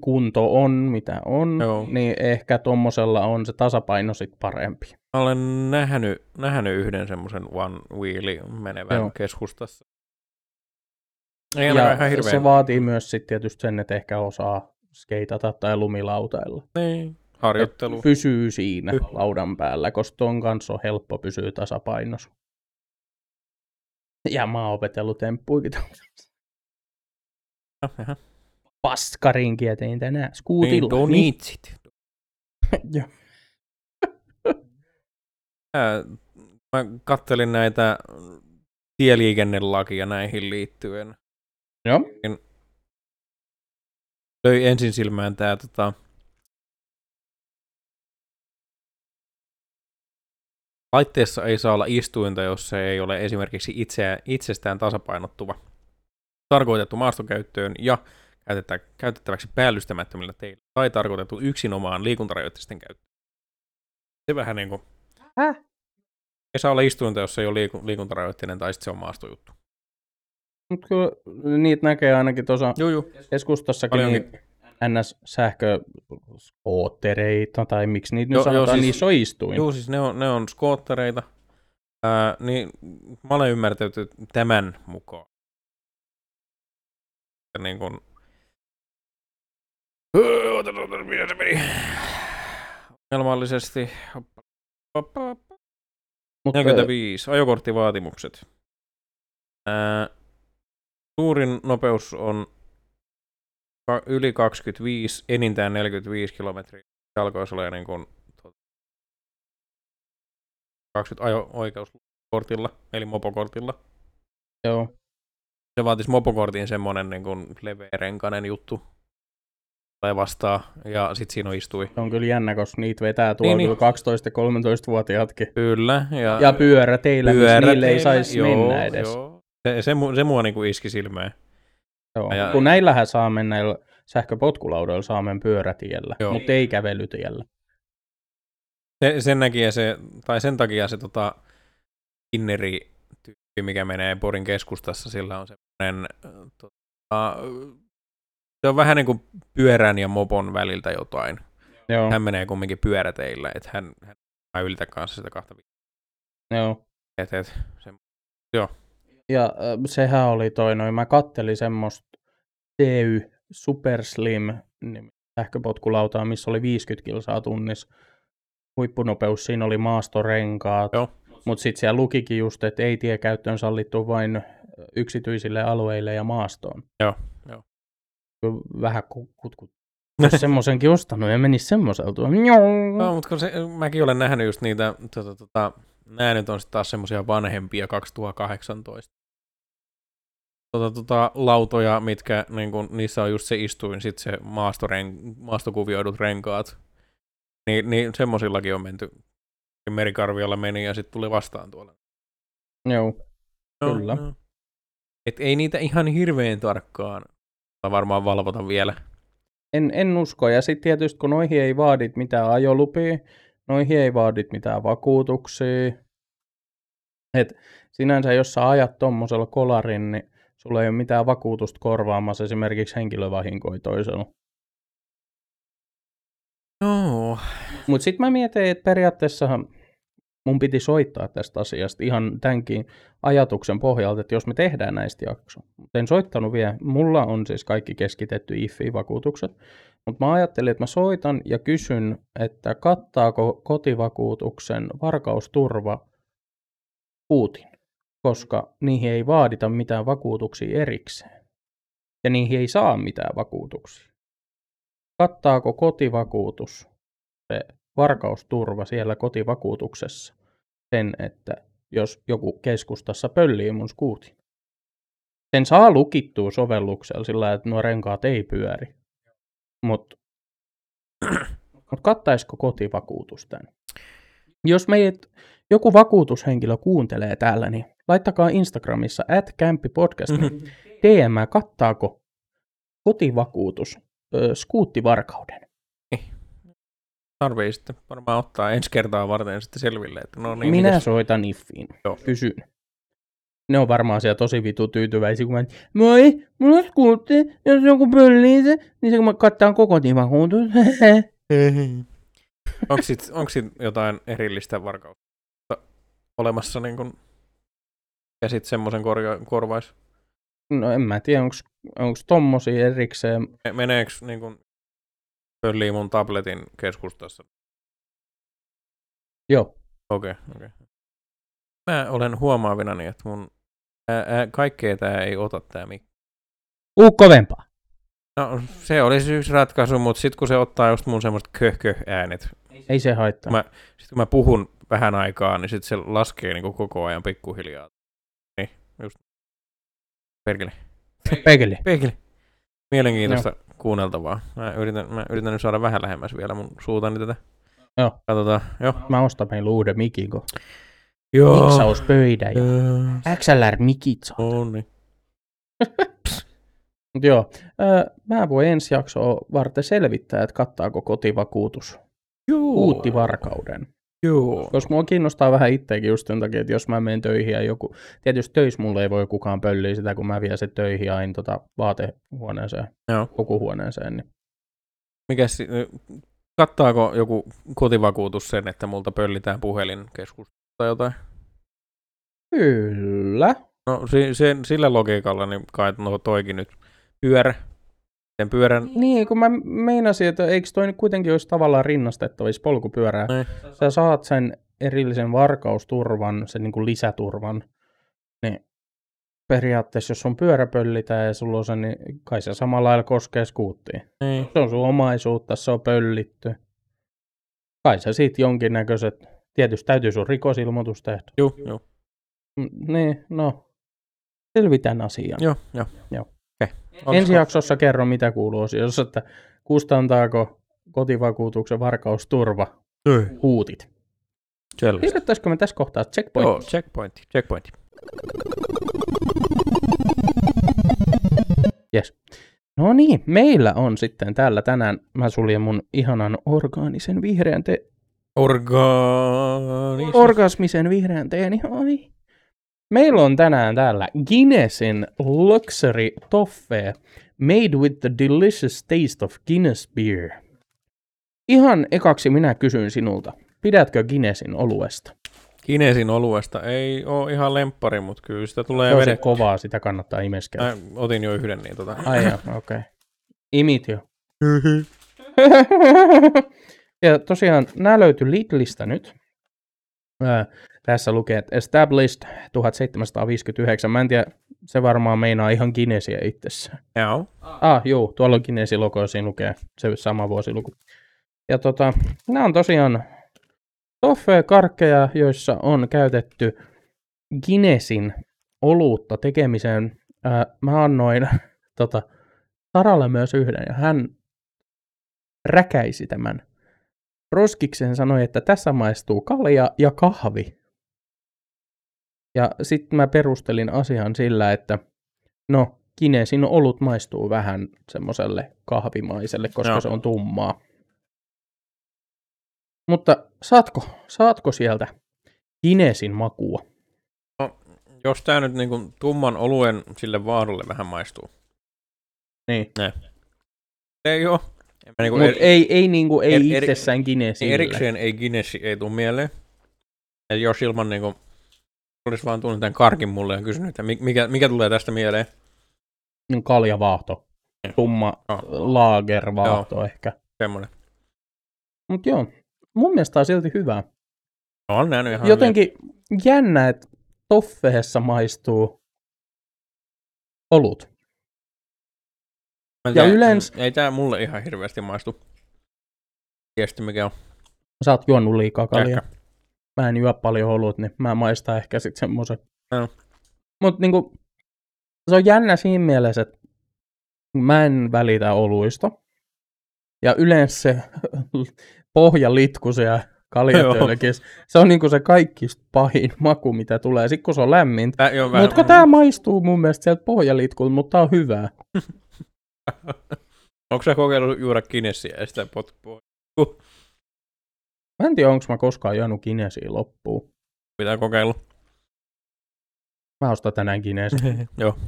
kunto on mitä on, Joo. niin ehkä tommosella on se tasapaino sit parempi. Mä olen nähnyt, nähnyt yhden semmoisen one wheelin menevän. Joo. keskustassa. Ei ainakaan ihan Ja hirveän. se vaatii myös sitten tietysti sen, että ehkä osaa skeitata tai lumilautailla. Niin, harjoittelu. Et pysyy siinä Yh. laudan päällä, koska ton kanssa on helppo pysyä tasapainossa. Ja mä oon opetellut temppuikin. Jaha. Paskarinkin tein tänään Niin, skuutilla. don't eat it. (laughs) Joo. Mä, mä kattelin näitä tieliikennelakia näihin liittyen. Joo. Löi ensin silmään tää tota, Laitteessa ei saa olla istuinta, jos se ei ole esimerkiksi itseä, itsestään tasapainottuva. Tarkoitettu maastokäyttöön ja käytettä, käytettäväksi päällystämättömillä teillä tai tarkoitettu yksinomaan liikuntarajoitteisten käyttöön. Se vähän niin kuin... Häh? Ei saa olla istuinta, jos se ei ole liiku, liikuntarajoitteinen tai sitten se on maastojuttu. Mutta kyllä niitä näkee ainakin tuossa keskustassakin Paljonkin. niin NS-sähköskoottereita, tai miksi niitä nyt Joo, joo, sanotaan, siis- niissä on istuin. Joo, siis ne on, ne on skoottereita. Ää, niin mä olen ymmärtänyt tämän mukaan. niin kuin... Otetaan, otetaan, miten se meni? Ongelmallisesti. Hoppa, hoppa, hoppa. Mutta 45. Ajokorttivaatimukset. Ää, suurin nopeus on yli 25, enintään 45 kilometriä. Se alkoisi olla niin kuin, tuota, 20 ajo-oikeuskortilla, eli mopokortilla. joo, Se vaatisi mopokortin semmonen niin kuin leveärenkainen juttu. Tai vastaa, ja sit siinä istui. se on kyllä jännä, koska niitä vetää tuolla Niin, niin, kyllä 12-13-vuotiaatkin. Kyllä. Ja, Ja pyöräteillä, missä niille ei pyöräteillä, saisi mennä edes. Joo. Se, se, mu- se mua niinku iski silmään. Joo. Ja- Kun näillähän saa mennä sähköpotkulaudoilla saa mennä pyörätiellä, Joo. mutta ei kävelytiellä. Se, sen, takia se, tai sen takia se tota, inneri tyyppi, mikä menee Porin keskustassa, sillä on semmoinen, tota, se on vähän niin kuin pyörän ja mopon väliltä jotain. Joo, Hän menee kumminkin pyöräteillä, että hän, hän mä ylitä kanssa sitä kahta viikkoa. joo. Et, et, se, Ja äh, sehän oli toi noin, mä kattelin semmoista TY Super Slim sähköpotkulautaa, missä oli 50 kilsaa tunnissa. Huippunopeus, siinä oli maastorenkaat, Joo. mutta sitten siellä lukikin just, että ei tiekäyttöön sallittu vain yksityisille alueille ja maastoon. Joo, joo. Vähän ku- kutkut. Jos semmoisenkin ostanut ja menisi semmoiselta. No, mutta kun se, mäkin olen nähnyt just niitä, tota, tota, nämä nyt on sitten taas semmoisia vanhempia 2018 tota, tota, lautoja, mitkä niin kun, niissä on just se istuin, sitten se maastoren, maastokuvioidut renkaat. Niin, niin semmosillakin on menty. Merikarviolla meni ja sitten tuli vastaan tuolla. Joo, Kyllä. Et ei niitä ihan hirveän tarkkaan varmaan valvota vielä. En, en usko. Ja sitten tietysti kun noihin ei vaadit mitään ajolupia, noihin ei vaadit mitään vakuutuksia. Et sinänsä jos sä ajat tuommoisella kolarin, niin sulla ei ole mitään vakuutusta korvaamassa esimerkiksi henkilövahinkoja toisella. Joo. Mutta sitten mä mietin, että periaatteessahan mun piti soittaa tästä asiasta ihan tämänkin ajatuksen pohjalta, että jos me tehdään näistä jakso. En soittanut vielä. Mulla on siis kaikki keskitetty IFI-vakuutukset. Mutta mä ajattelin, että mä soitan ja kysyn, että kattaako kotivakuutuksen varkausturva Putin, koska niihin ei vaadita mitään vakuutuksia erikseen. Ja niihin ei saa mitään vakuutuksia. Kattaako kotivakuutus se varkausturva siellä kotivakuutuksessa sen, että jos joku keskustassa pöllii mun skuutin. Sen saa lukittua sovelluksella sillä, että nuo renkaat ei pyöri. Mutta (clears throat) mut kattaisiko kotivakuutus tämän? Jos meidät joku vakuutushenkilö kuuntelee täällä, niin laittakaa Instagramissa at kämppipodcast DM, kattaako kotivakuutus ö, skuuttivarkauden. Tarvii sitten varmaan ottaa ensi kertaa varten sitten selville, että no niin, Minä mitäs- soitan Iffiin. Joo. Kysyn. Ne on varmaan siellä tosi vitu tyytyväisiä, kun mä, moi, mulla on skuutti, jos joku pöllii se, niin se kun mä kattaan koko tivakuutus. (laughs) onko sit, onko sit jotain erillistä varkautta olemassa niin kun, ja sitten semmoisen korja, korvais? no en mä tiedä, onko tommosia erikseen. Me- Meneekö niin kun, pöllii mun tabletin keskustassa? Joo, Okei, okay, okei. Okay. Mä olen huomaavinani, että mun ää, ää, kaikkea tää ei ota tää mikki. uu kovempaa. No se olisi yksi ratkaisu, mutta sitten kun se ottaa just mun semmoista köhkö-äänet, Ei se haittaa. Mä- sitten kun mä puhun vähän aikaa, niin sitten se laskee niin koko ajan pikkuhiljaa. Just. Perkele. Pekeli. Perkele. Mielenkiintoista kuunneltavaa. Mä yritän, mä yritän nyt saada vähän lähemmäs vielä mun suutani tätä. Joo. Katsotaan. Joo. Mä ostan meillä uuden mikin, kun Joo. miksauspöydä ja XLR-mikit saa. On niin. (laughs) Mut joo, öö, mä voin ensi jaksoa varten selvittää, että kattaako kotivakuutus Joo. uuttivarkauden. Joo. Koska mua kiinnostaa vähän itsekin just sen takia, että jos mä menen töihin ja joku, tietysti töissä mulle ei voi kukaan pölliä sitä, kun mä vien se töihin aina tota vaatehuoneeseen, Joo. pukuhuoneeseen. Niin. Mikäs, si- kattaako joku kotivakuutus sen, että multa pöllitään puhelinkeskusta tai jotain? Kyllä. No si- sen, sillä logiikalla, niin kai no toikin nyt pyörä. Sen pyörän... Niin, kun mä meinasin, että eikö toi kuitenkin olisi tavallaan rinnastettavissa polkupyörää. Niin. Sä saat sen erillisen varkausturvan, sen niin kuin lisäturvan, niin periaatteessa jos on pyöräpöllitä ja sulla on se, niin kai se samalla lailla koskee skuuttiin. Niin. Se on sun omaisuutta, se on pöllitty. Kai sä siitä jonkinnäköiset, tietysti täytyy sun rikosilmoitus tehdä. Juu. Mm, Niin, no, selvitän asian. Joo, joo. Joo. Ensi jaksossa kerro, mitä kuuluu osiossa, että kustantaako kotivakuutuksen varkausturva Ei. huutit. Selvästi. Kirjoittaisiko me tässä kohtaa checkpoint? Joo, checkpointti, checkpointti. Yes. No niin, meillä on sitten täällä tänään, mä suljen mun ihanan orgaanisen vihreän te- Orgaanis... orgasmisen vihreän teeni. Ai. Meillä on tänään täällä Guinnessin Luxury Toffee made with the delicious taste of Guinness beer. Ihan ekaksi minä kysyn sinulta, pidätkö Guinnessin oluesta? Kinesin oluesta ei ole ihan lemppari, mutta kyllä sitä tulee Se on se vedetty. kovaa, sitä kannattaa imeskellä. Mä otin jo yhden, niin tota... Ai okei. Okay. Imit jo. (laughs) ja tosiaan nämä löytyy Lidlistä nyt. Tässä lukee, että established 1759. Mä en tiedä, se varmaan meinaa ihan Guinnessia itsessään. Joo. Ah, juu, tuolla on Guinnessin logo, siinä lukee se sama vuosiluku. Ja tota, nämä on tosiaan toffee-karkkeja, joissa on käytetty Guinnessin olutta tekemiseen. Ää, mä annoin (laughs) tota, Saralle myös yhden, ja hän räkäisi tämän. Roskiksen sanoi, että tässä maistuu kalja ja kahvi. Ja sitten mä perustelin asian sillä, että no, Kinesin olut maistuu vähän semmoiselle kahvimaiselle, koska Joo. se on tummaa. Mutta saatko, saatko sieltä Kinesin makua? Jos tää nyt niinku tumman oluen sille vaadulle vähän maistuu. Niin. Ei oo. Niinku Mutta eri- ei, ei, niinku, ei eri- itsessään Kinesille. erikseen ei Guinness ei tuu mieleen. Ja jos ilman niinku olisi vaan tuonut tämän karkin mulle ja kysynyt, että mi- mikä, mikä tulee tästä mieleen. Niin Kaljavaahto. Joo. Tumma Joo. laagervaahto ehkä. Semmoinen. Mutta joo, mun mielestä on silti hyvä. On nähnyt ihan Jotenkin jännä, että toffeessa maistuu olut. hyvin. Mä ja yleensä- Ei tää mulle ihan hirveästi maistu. Tiesti mikä on. Sä oot juonut liikaa kaljaa. Ehkä. Mä en juo paljon olut, niin mä maistan ehkä sit semmoisen. Joo. Mut niinku, se on jännä siinä mielessä, että mä en välitä oluista. Ja yleensä se (laughs) pohjalitku siellä se on niinku se kaikista pahin maku, mitä tulee. Sitten kun se on vähän, Mutta kun tää maistuu mun mielestä sieltä pohjalitkulta, mutta tää on hyvää. (laughs) Onko sä kokeillut juoda Guinnessia ja sitä potkua? Mä en tiedä, onko mä koskaan juonut Guinnessia loppuun. Pitää kokeilla. Mä ostan tänään Guinnessin. (laughs) joo.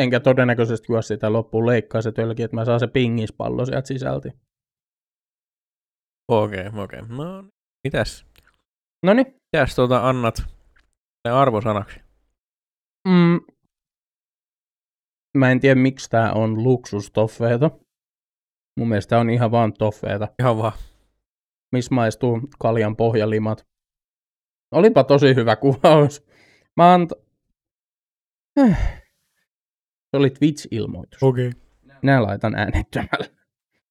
Enkä todennäköisesti juo sitä loppuun leikkaa se tölki, että mä saan se pingispallo sieltä sisälti. Okei, okay, okei. Okay. No, niin. mitäs? Noni, Mitäs tuota annat ne arvosanaksi? mm, mä en tiedä miksi tää on luksustoffeeta. Mun mielestä tää on ihan vaan toffeeta, Ihan vaan. Missä maistuu kaljan pohjalimat. Olipa tosi hyvä kuvaus. Mä ant... Äh. Se oli Twitch-ilmoitus. Okei. Okay. Minä laitan äänettömälle.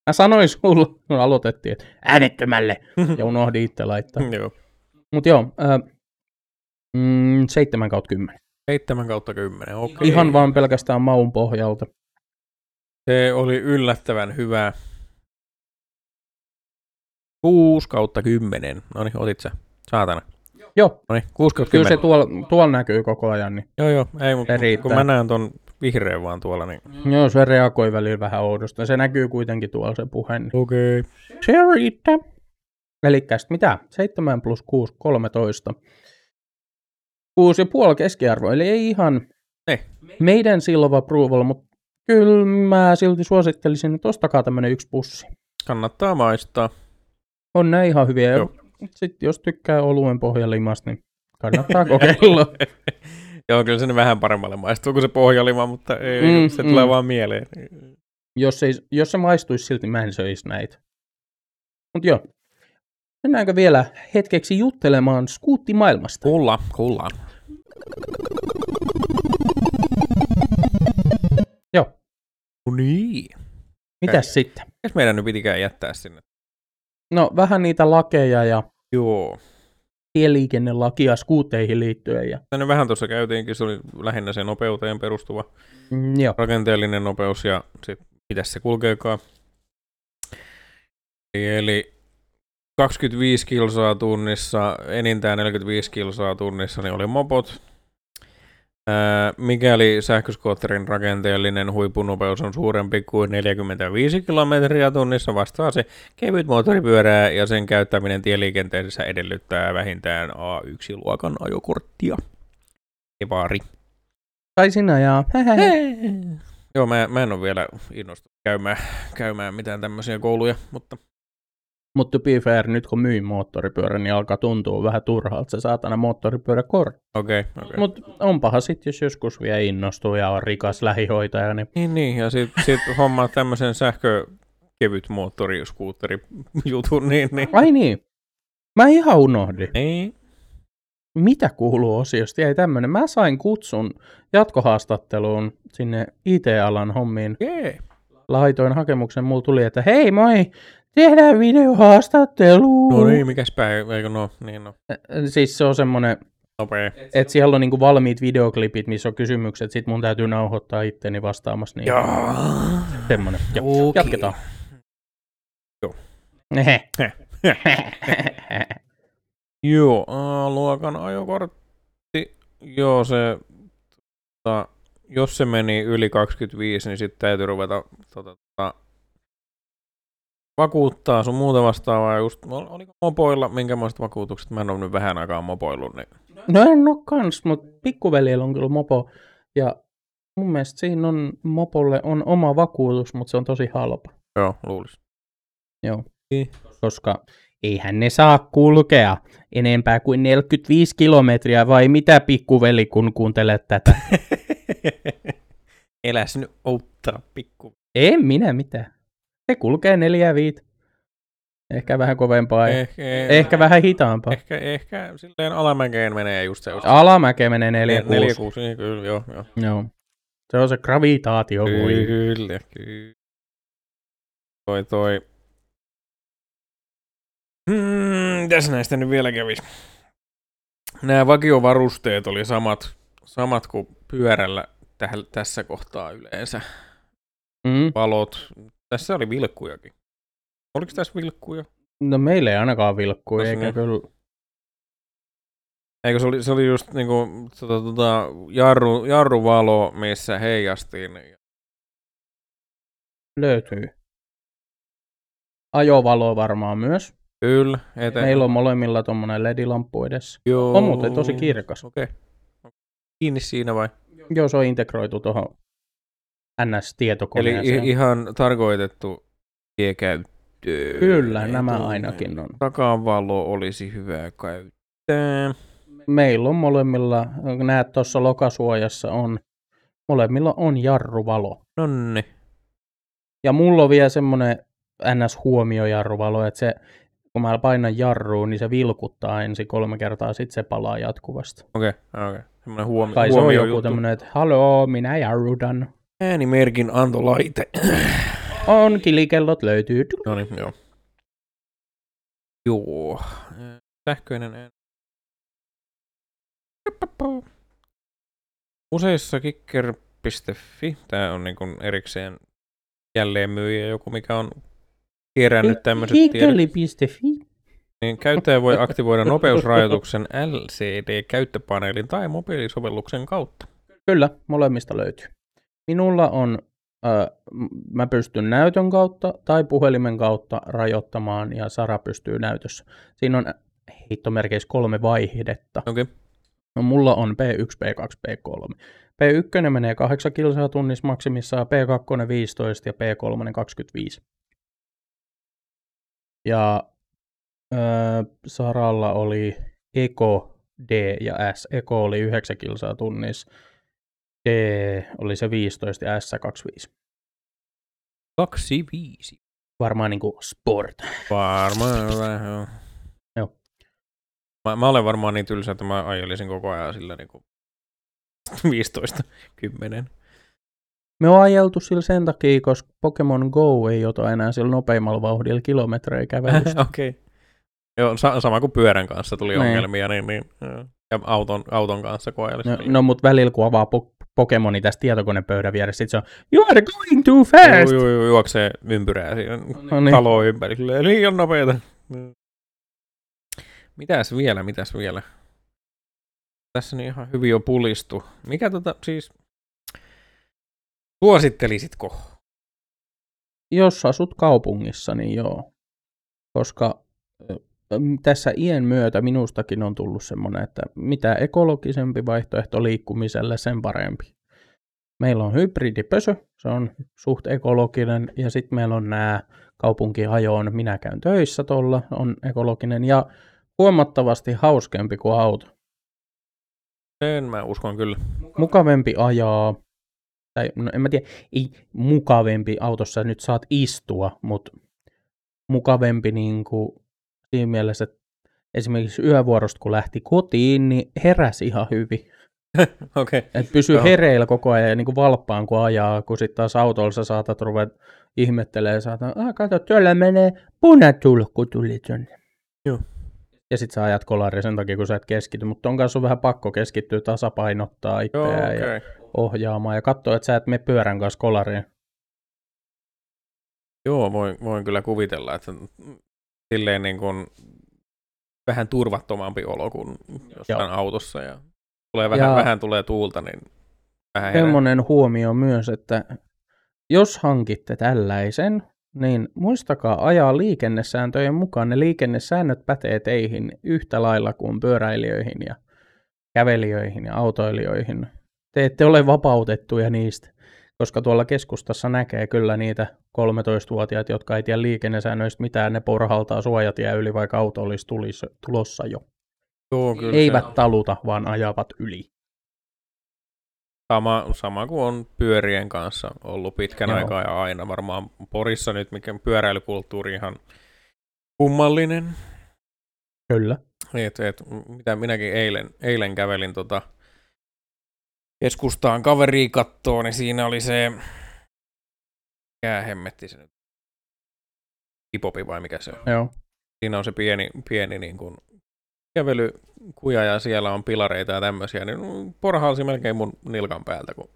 Mä sanoin sulle, kun aloitettiin, että äänettömälle, ja unohdin itse laittaa. (laughs) joo. Mut joo, äh, mm, 7 kautta 10. 7 kautta 10, okei. Okay. Ihan vaan pelkästään maun pohjalta. Se oli yllättävän hyvä. 6 kautta 10. No niin, otit sä. Saatana. Joo, No niin, 6 kautta kyllä 10. se tuolla, tuolla näkyy koko ajan. Niin. Joo, joo. Ei, mutta Se kun mä näen ton vihreän vaan tuolla, niin... Joo, se reagoi välillä vähän oudosta. Se näkyy kuitenkin tuolla se puhe. Niin. Okei. Okay. Se riittää. Eli mitä? 7 plus 6, 13. 6,5 keskiarvo, eli ei ihan Ei. meidän silva approval, mutta kyllä mä silti suosittelisin, että ostakaa tämmönen yksi pussi. Kannattaa maistaa. On ne ihan hyviä. Joo. Sitten jos tykkää oluen pohjalimasta, niin kannattaa (laughs) kokeilla. (laughs) Joo, kyllä se vähän paremmalle maistuu kuin se pohjalima, mutta ei, Mm, se mm. tulee vaan mieleen. Jos, ei, jos se maistuisi silti, mä en söisi näitä. Mutta joo. Mennäänkö vielä hetkeksi juttelemaan skuuttimaailmasta? Kulla, kulla. Joo. No niin. Mitäs sitten? Mitäs meidän nyt pitikään jättää sinne? No vähän niitä lakeja ja Joo. tieliikennelakia skuutteihin liittyen. Ja, Tänne vähän tuossa käytiinkin, se oli lähinnä se nopeuteen perustuva mm, joo. rakenteellinen nopeus ja sitten mitäs se kulkeekaan. Eli 25 kilsaa tunnissa, enintään 45 kilsaa tunnissa, niin oli mopot. Ää, mikäli sähköskootterin rakenteellinen huippunopeus on suurempi kuin 45 kilometriä tunnissa, vastaa se kevyt moottoripyörää ja sen käyttäminen tieliikenteessä edellyttää vähintään A1-luokan ajokorttia. Evari. Tai sinä ja... Joo, mä, mä en ole vielä innostunut käymään, käymään mitään tämmöisiä kouluja, mutta Mutta to be fair, nyt kun myin moottoripyörän, niin alkaa tuntua vähän turhalta se saatana moottoripyöräkortti. okei. Okay, okay. Mutta onpahan sitten, jos joskus vielä innostuu ja on rikas lähihoitaja, niin Niin, niin, ja sitten sit hommaa tämmöisen sähkö kevyt moottoriskuutteri jutun, niin, niin. Ai niin. Mä ihan unohdin. Niin. Mitä kuuluu osiosta? Jäi tämmönen. Mä sain kutsun jatkohaastatteluun sinne IT-alan hommiin. Jee. Laitoin hakemuksen, mulla tuli, että hei moi, tehdään videohaastattelu. No niin, mikäs päivä, eikö no, niin no, Siis se on semmonen, nopea. että siellä on niinku valmiit videoklipit, missä on kysymykset, sit mun täytyy nauhoittaa itteni vastaamassa niin Joo. Semmonen. Joo, Okei. jatketaan. Joo. (laughs) Joo, A-luokan ajokortti. Joo, se, tota, jos se meni yli 25, niin sitten täytyy ruveta tota, tota, vakuuttaa sun muuta vastaavaa. Just, ol- oliko mopoilla, minkämoiset vakuutukset? Mä en ole nyt vähän aikaa mopoillut, niin No en oo kans, mutta pikkuveljellä on kyllä mopo. Ja mun mielestä siinä on, mopolle on oma vakuutus, mutta se on tosi halpa. joo, luulis. Joo. Niin. Koska eihän ne saa kulkea enempää kuin 45 kilometriä, vai mitä pikkuveli, kun kuuntelet tätä? (laughs) Eläs nyt outtaa pikku. en minä mitään. Se kulkee neljä viit. Ehkä vähän kovempaa, eh, Ehkä, ehkä vähän hitaampaa. Ehkä, ehkä silleen alamäkeen menee just se. Just Alamäke menee neljä, Nel- neljä kuusi. kuusi, niin kyllä, joo, joo. Joo. Se on se gravitaatio. voi. Kyllä, kyllä. Toi, toi. Hmm, mitäs näistä nyt vielä kävisi? Nämä vakiovarusteet oli samat, samat kuin pyörällä täh- tässä kohtaa yleensä. Mm. Valot. Tässä oli vilkkujakin. Oliko tässä vilkkuja? No meillä ei ainakaan vilkkuu, Tossa eikä niin. kyllä. Eikö se oli, se oli just niinku tota, tota, jarru, jarruvalo, missä heijastiin. Löytyy. Ajovalo varmaan myös. Kyllä, eteen. Meillä on molemmilla tuommoinen LED-lamppu edessä. Joo. On muuten tosi kirkas. Okei. Okay. Kiinni siinä vai? Joo, se on integroitu tuohon NS-tietokoneeseen. i- ihan tarkoitettu tiekäyttöön. Kyllä, nämä ainakin on. Takavalo olisi hyvä käyttää. Meillä on molemmilla, näet tuossa lokasuojassa on, molemmilla on jarruvalo. Nonni. Ja mulla on vielä semmoinen NS-huomiojarruvalo, että se, kun mä painan jarruun, niin se vilkuttaa ensin kolme kertaa, sitten se palaa jatkuvasti. Okei, okay, okei. Okay. Semmoinen huomi- Kai se on huomio joku tämmöinen, että haloo, minä jarrutan. Äänimerkin antolaite. On, kilikellot löytyy. no niin, joo. Joo. Sähköinen ääni. Useissa kicker.fi, tämä on niin kuin erikseen jälleenmyyjä joku, mikä on kerännyt tämmöiset tiedot. Niin käyttäjä voi aktivoida nopeusrajoituksen LCD-käyttöpaneelin tai mobiilisovelluksen kautta. Kyllä, molemmista löytyy. Minulla on, ö, mä pystyn näytön kautta tai puhelimen kautta rajoittamaan ja Sara pystyy näytössä. Siinä on heittomerkeissä kolme vaihdetta. Okay. No, mulla on P1, P2, P3. P1 menee 8 kilsaa tunnissa maksimissaan, P2 15 ja P3 25. Ja ö, Saralla oli Eko D ja S. Eko oli 9 kilsaa tunnissa. D oli se 15 ja S 25. 25. Varmaan niinku sport. Varmaan vähän, joo. Joo. Mä, mä olen varmaan niin tylsä, että mä ajelisin koko ajan sillä niinku 15, 10. Me on ajeltu sillä sen takia, koska Pokemon Go ei ota enää sillä nopeimmalla vauhdilla kilometrejä kävelystä. (laughs) Okei. Okay. Joo, sa- sama kuin pyörän kanssa tuli Niin. ongelmia, niin, niin ja auton, auton kanssa kun ajelisin. No, no mutta välillä kun avaa po- Pokemoni tästä tietokonepöydän vieressä, sit se on You are going too fast! Ju, ju, ju, juoksee ympyrää siinä No niin. taloa ympäri. Silleen, liian nopeeta. Mitäs vielä, mitäs vielä? Tässä niin ihan hyvin jo pulistu. Mikä tota siis... Suosittelisitko? Jos asut kaupungissa, niin joo. Koska tässä iän myötä minustakin on tullut semmoinen, että mitä ekologisempi vaihtoehto liikkumiselle, sen parempi. Meillä on hybridipösö, se on suht ekologinen, ja sitten meillä on nämä kaupunkihajoon, minä käyn töissä tuolla, on ekologinen, ja huomattavasti hauskempi kuin auto. Sen mä uskon kyllä. Mukavempi ajaa, tai no en mä tiedä, ei mukavempi autossa nyt saat istua, mutta mukavempi niin kuin siinä mielessä, että esimerkiksi yövuorosta kun lähti kotiin, niin heräsi ihan hyvin. (laughs) Okay. Et pysy Joo. hereillä koko ajan ja niin kuin valppaan kun ajaa, kun sitten taas autolla sä saatat ruveta ihmettelee, saatat, ah kato, tuolla menee punatulkku tuli tonne. Joo. Ja sit sä ajat kolari sen takia, kun sä et keskity, mutta on kanssa vähän pakko keskittyä tasapainottaa Joo, itseään okei. ja ohjaamaan ja katsoa, että sä et mene pyörän kanssa kolariin. Joo, voin, voin kyllä kuvitella, että silleen niin kuin vähän turvattomampi olo kuin jossain autossa ja tulee vähän, Ja- vähän tulee tuulta, niin vähän herää. Semmoinen huomio myös, että jos hankitte tällaisen, niin muistakaa ajaa liikennesääntöjen mukaan. Ne liikennesäännöt pätee teihin yhtä lailla kuin pyöräilijöihin ja kävelijöihin ja autoilijoihin. Te ette ole vapautettuja niistä, koska tuolla keskustassa näkee kyllä niitä 13-vuotiaita, jotka ei tiedä liikennesäännöistä mitään, ne porhaltaa suojatie yli, vaikka auto olisi tulis, tulossa jo. Joo, kyllä Eivät taluta, vaan ajavat yli. sama, sama kuin on pyörien kanssa ollut pitkän Joo. aikaa ja aina varmaan Porissa nyt, mikä pyöräilykulttuuri ihan kummallinen. Kyllä. Et, et, mitä minäkin eilen, eilen kävelin tota keskustaan kaveria kattoo, niin siinä oli se, mikä hemmetti se nyt, hipopi vai mikä se on. Joo. Siinä on se pieni, pieni niin kuin kävelykuja ja siellä on pilareita ja tämmöisiä, niin porhalsi melkein mun nilkan päältä, kun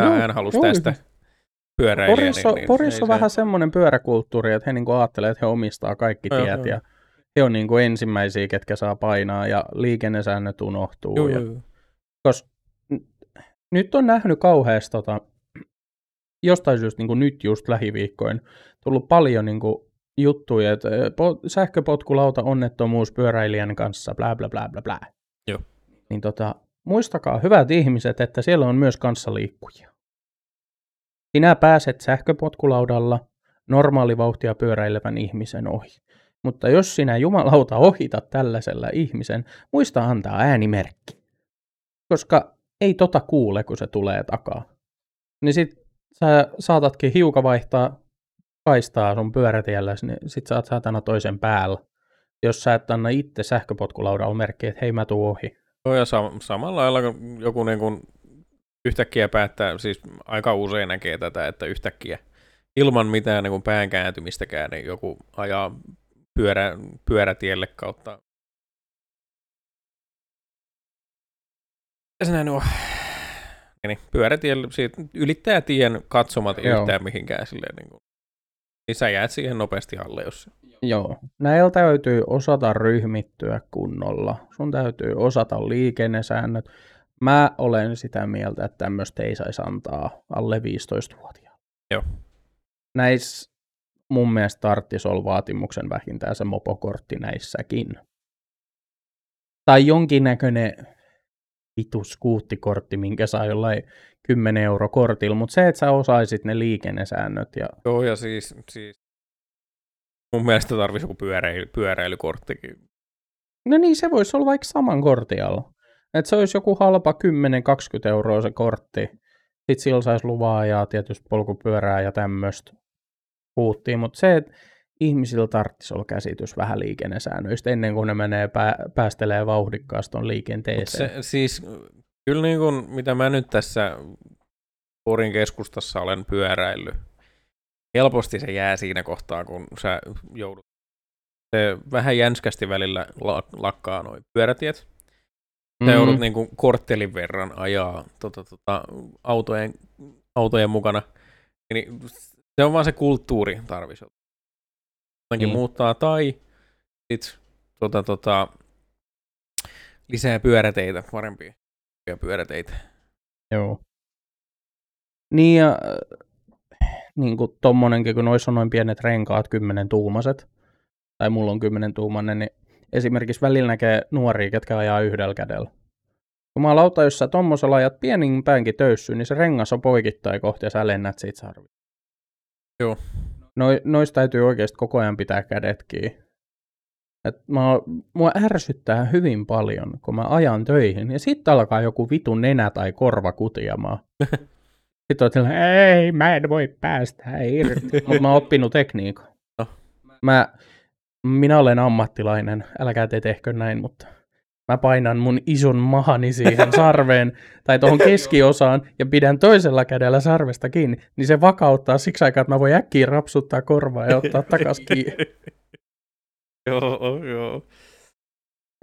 Joo, hän halusi joo, tästä pyöräilijä. Porissa, niin, niin, Porissa on se- vähän semmoinen pyöräkulttuuri, että he niinku ajattelee, että he omistaa kaikki Joo, tiet joo. ja he on niinku ensimmäisiä, ketkä saa painaa ja liikennesäännöt unohtuu. Joo, ja, joo, joo. Nyt on nähnyt kauheasti tota, jostain syystä niinku nyt just lähiviikkoin tullut paljon niinku juttuja, että ö, po, sähköpotkulauta onnettomuus pyöräilijän kanssa, bla bla bla bla bla. Joo. Niin tota, muistakaa hyvät ihmiset, että siellä on myös kanssaliikkujia. Sinä pääset sähköpotkulaudalla normaalivauhtia pyöräilevän ihmisen ohi. Mutta jos sinä jumalauta ohitat tällaisella ihmisen, muista antaa äänimerkki. Koska ei tota kuule, kun se tulee takaa. Niin sit sä saatatkin hiukan vaihtaa kaistaa sun pyörätiellä, niin sit sä oot saatana toisen päällä. Jos sä et anna itse sähköpotkulaudalla merkkiä, että hei mä tuun ohi. Joo, ja sam- samalla lailla kun joku niin kuin yhtäkkiä päättää, siis aika usein näkee tätä, että yhtäkkiä ilman mitään niin kuin pään kääntymistäkään, niin joku ajaa pyörä, pyörätielle kautta. Sinä nuo, niin, niin, pyörätielle, siitä ylittää tien katsomat Joo. yhtään mihinkään silleen, niin, kuin, niin sä jäät siihen nopeasti alle, jos Joo. Näillä täytyy osata ryhmittyä kunnolla. Sun täytyy osata liikennesäännöt. Mä olen sitä mieltä, että tämmöistä ei saisi antaa alle 15-vuotiaalle. Joo. Näissä mun mielestä tarttisi olla vaatimuksen vähintään se mopokortti näissäkin. Tai jonkinnäköinen vitu skuuttikortti, minkä saa jollain 10 euro kortilla, mutta se, että sä osaisit ne liikennesäännöt ja Joo, ja siis, siis mun mielestä tarvitsisi joku pyöräily, pyöräilykorttikin No niin, se voisi olla vaikka saman kortin alla. Että se olisi joku halpa 10-20 euroa se kortti. Sitten sillä saisi luvaa ja tietysti polkupyörää ja tämmöistä puhuttiin. Mutta se, että ihmisillä tarvitsisi olla käsitys vähän liikennesäännöistä ennen kuin ne menee pää- päästelee vauhdikkaasti on liikenteeseen. Se, siis kyllä niin kuin, mitä mä nyt tässä Porin keskustassa olen pyöräillyt, helposti se jää siinä kohtaa, kun sä joudut. Se vähän jänskästi välillä la- lakkaa noin pyörätiet. Sä Mm. joudut niin kuin korttelin verran ajaa tota, tota, autojen, autojen mukana. Niin se on vaan se kulttuuri tarvisi jotenkin Niin. muuttaa, tai sit, tota, tota, lisää pyöräteitä, parempia pyöräteitä. Joo. Niin ja äh, niin kuin tommonenkin, kun noissa on noin pienet renkaat, 10 tuumaset, tai mulla on 10 tuumanen, niin esimerkiksi välillä näkee nuoria, ketkä ajaa yhdellä kädellä. Kun mä lauta, jos sä tommosella ajat pieninpäänkin töyssyyn, niin se rengas on poikittain kohti ja sä lennät siitä sarvi. Joo. No, noista täytyy oikeasti koko ajan pitää kädet kiinni. Et mä, mua ärsyttää hyvin paljon, kun mä ajan töihin, ja sitten alkaa joku vitun nenä tai korva kutiamaan. Sitten on sellainen, ei, mä en voi päästä irti. Mutta (laughs) mä oon oppinut tekniikan. No. Mä, minä olen ammattilainen, älkää te tehkö näin, mutta mä painan mun ison mahani siihen (laughs) sarveen tai tuohon keskiosaan ja pidän toisella kädellä sarvesta kiinni, niin se vakauttaa siksi aikaa, että mä voin äkkiä rapsuttaa korvaa ja ottaa takas (laughs) kiinni. joo, joo.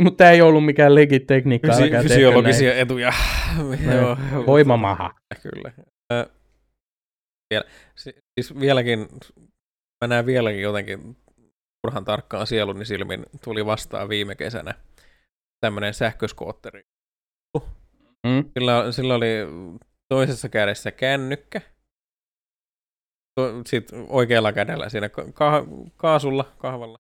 Mutta tämä ei ollut mikään legit tekniikka. Fysi- fysiologisia etuja. (laughs) näin. joo, Joo, Voimamaha. Kyllä. Ö, vielä, si- siis vieläkin, mä näen vieläkin jotenkin turhan tarkkaan sieluni silmin, tuli vastaan viime kesänä tämmöinen sähköskootteri. Mm? Sillä, sillä oli toisessa kädessä kännykkä, sitten oikealla kädellä siinä ka- ka- kaasulla, kahvalla.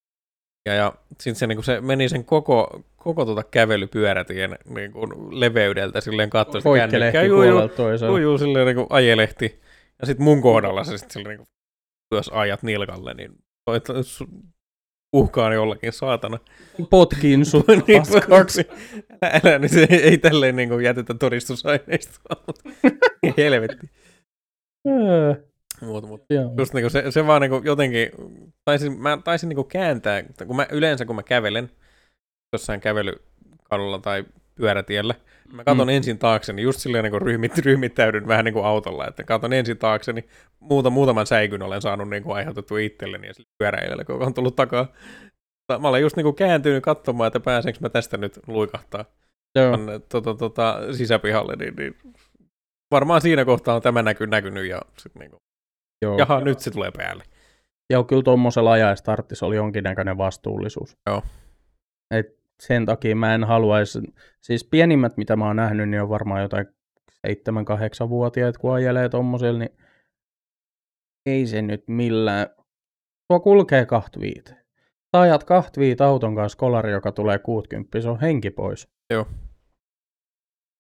Ja, ja sitten se, niin se meni sen koko, koko tuota kävelypyörätien niin kuin leveydeltä silleen katsoi sitä Poikkelehti kännykkää. Juu, juu, juu, silleen niin kuin ajelehti. Ja sitten mun kohdalla se sitten silleen, niin kuin, jos ajat nilkalle, niin toi, uhkaan jollakin saatana. Potkin sut (laughs) niin, paskaksi. älä, niin se ei tälleen niin kuin jätetä todistusaineistoa, mutta helvetti. Mut, mut, joo. just niin kuin se, se vaan niin kuin jotenkin, taisin, mä taisin niin kuin kääntää, kun mä yleensä kun mä kävelen jossain kävelykadulla tai pyörätiellä, mä katson Mm. ensin taakse, niin just silleen niin kuin ryhmit, ryhmittäydyn vähän niin kuin autolla, että katson ensin taakse, niin muuta, muutaman säikyn olen saanut niin kuin aiheutettu itselleni ja sille pyöräilijälle, kun on tullut takaa. Mä olen just niin kuin kääntynyt katsomaan, että pääsenkö mä tästä nyt luikahtaa Joo. tota, tota, sisäpihalle, niin, niin varmaan siinä kohtaa on tämä näky, näkynyt ja sit niin kuin, Joo. jaha, nyt se tulee päälle. Ja kyllä tuommoisella ajaestartissa oli jonkinnäköinen vastuullisuus. Joo. Et sen takia mä en haluaisi, siis pienimmät mitä mä oon nähnyt, niin on varmaan jotain 7-8-vuotiaat, kun ajelee tommosella, niin ei se nyt millään. Tuo kulkee kahta viitä. Sä ajat kahta viitä auton kanssa kolari, joka tulee 60, se on henki pois. Joo.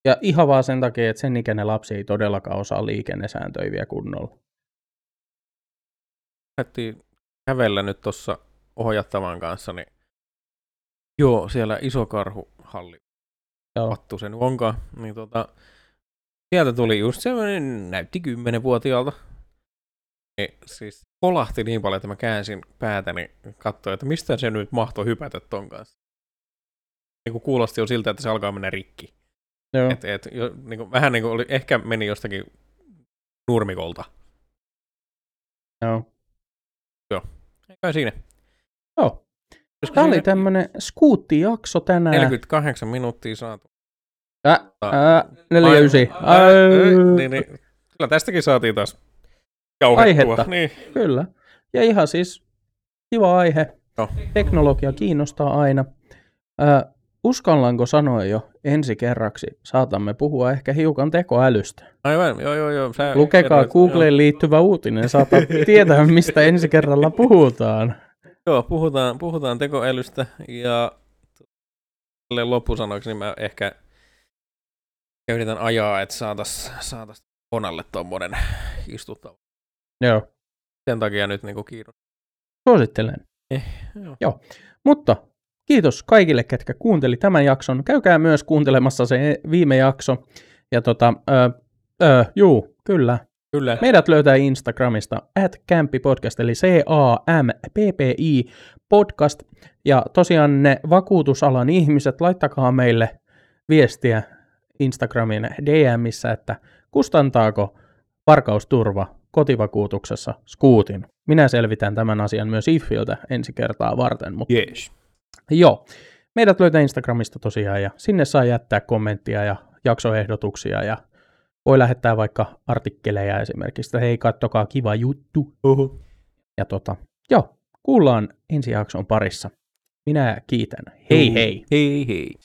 Ja ihan vaan sen takia, että sen ikäinen lapsi ei todellakaan osaa liikennesääntöjä vielä kunnolla. Lähdettiin kävellä nyt tuossa ohjattavan kanssa, niin joo, siellä iso karhuhalli Joo. Vattu sen onkaan, niin tota, sieltä tuli just semmoinen, näytti kymmenenvuotiaalta. Niin, siis kolahti niin paljon, että mä käänsin päätäni katsoin, että mistä se nyt mahtoi hypätä ton kanssa. Niin kuin kuulosti jo siltä, että se alkaa mennä rikki. Joo. Et, et, jo, niin kuin, vähän niin kuin oli, ehkä meni jostakin nurmikolta. Joo. Ei kai siinä. Joo. Olisiko Tämä oli siinä tämmönen skuuttijakso tänään. 48 minuuttia saatu. Ä, ä, 49. Ai, ai, Ai, niin, niin, kyllä tästäkin saatiin taas jauhettua. Aihetta. Niin. Kyllä. Ja ihan siis kiva aihe. Joo. Teknologia kiinnostaa aina. Ö, uskallanko sanoa jo ensi kerraksi, saatamme puhua ehkä hiukan tekoälystä. Aivan, joo, joo, joo. Sä Lukekaa kerroit, Googleen liittyvä uutinen, saatat tietää, mistä ensi kerralla puhutaan. Joo, puhutaan, puhutaan tekoälystä ja loppusanoiksi niin mä ehkä yritän ajaa, että saatas, saatas konalle tommonen istuttava. Joo, Sen takia nyt niinku kiitos. suosittelen. Eh, joo. Joo, mutta kiitos kaikille, ketkä kuunteli tämän jakson. Käykää myös kuuntelemassa se viime jakso. Ja tota, ö, ö, juu, kyllä. Kyllä. Meidät löytää Instagramista at Podcast, eli C-A-M-P-P-I podcast. Ja tosiaan ne vakuutusalan ihmiset, laittakaa meille viestiä Instagramin DMissä, että kustantaako varkausturva kotivakuutuksessa skuutin. Minä selvitän tämän asian myös IFFiltä ensi kertaa varten, mutta Yes. Joo. Meidät löytää Instagramista tosiaan ja sinne saa jättää kommenttia ja jaksoehdotuksia ja voi lähettää vaikka artikkeleja esimerkiksi, että hei kattokaa kiva juttu. Uhu. Ja tota, joo, kuullaan ensi jakson parissa. Minä kiitän. Hei hei! Hei hei.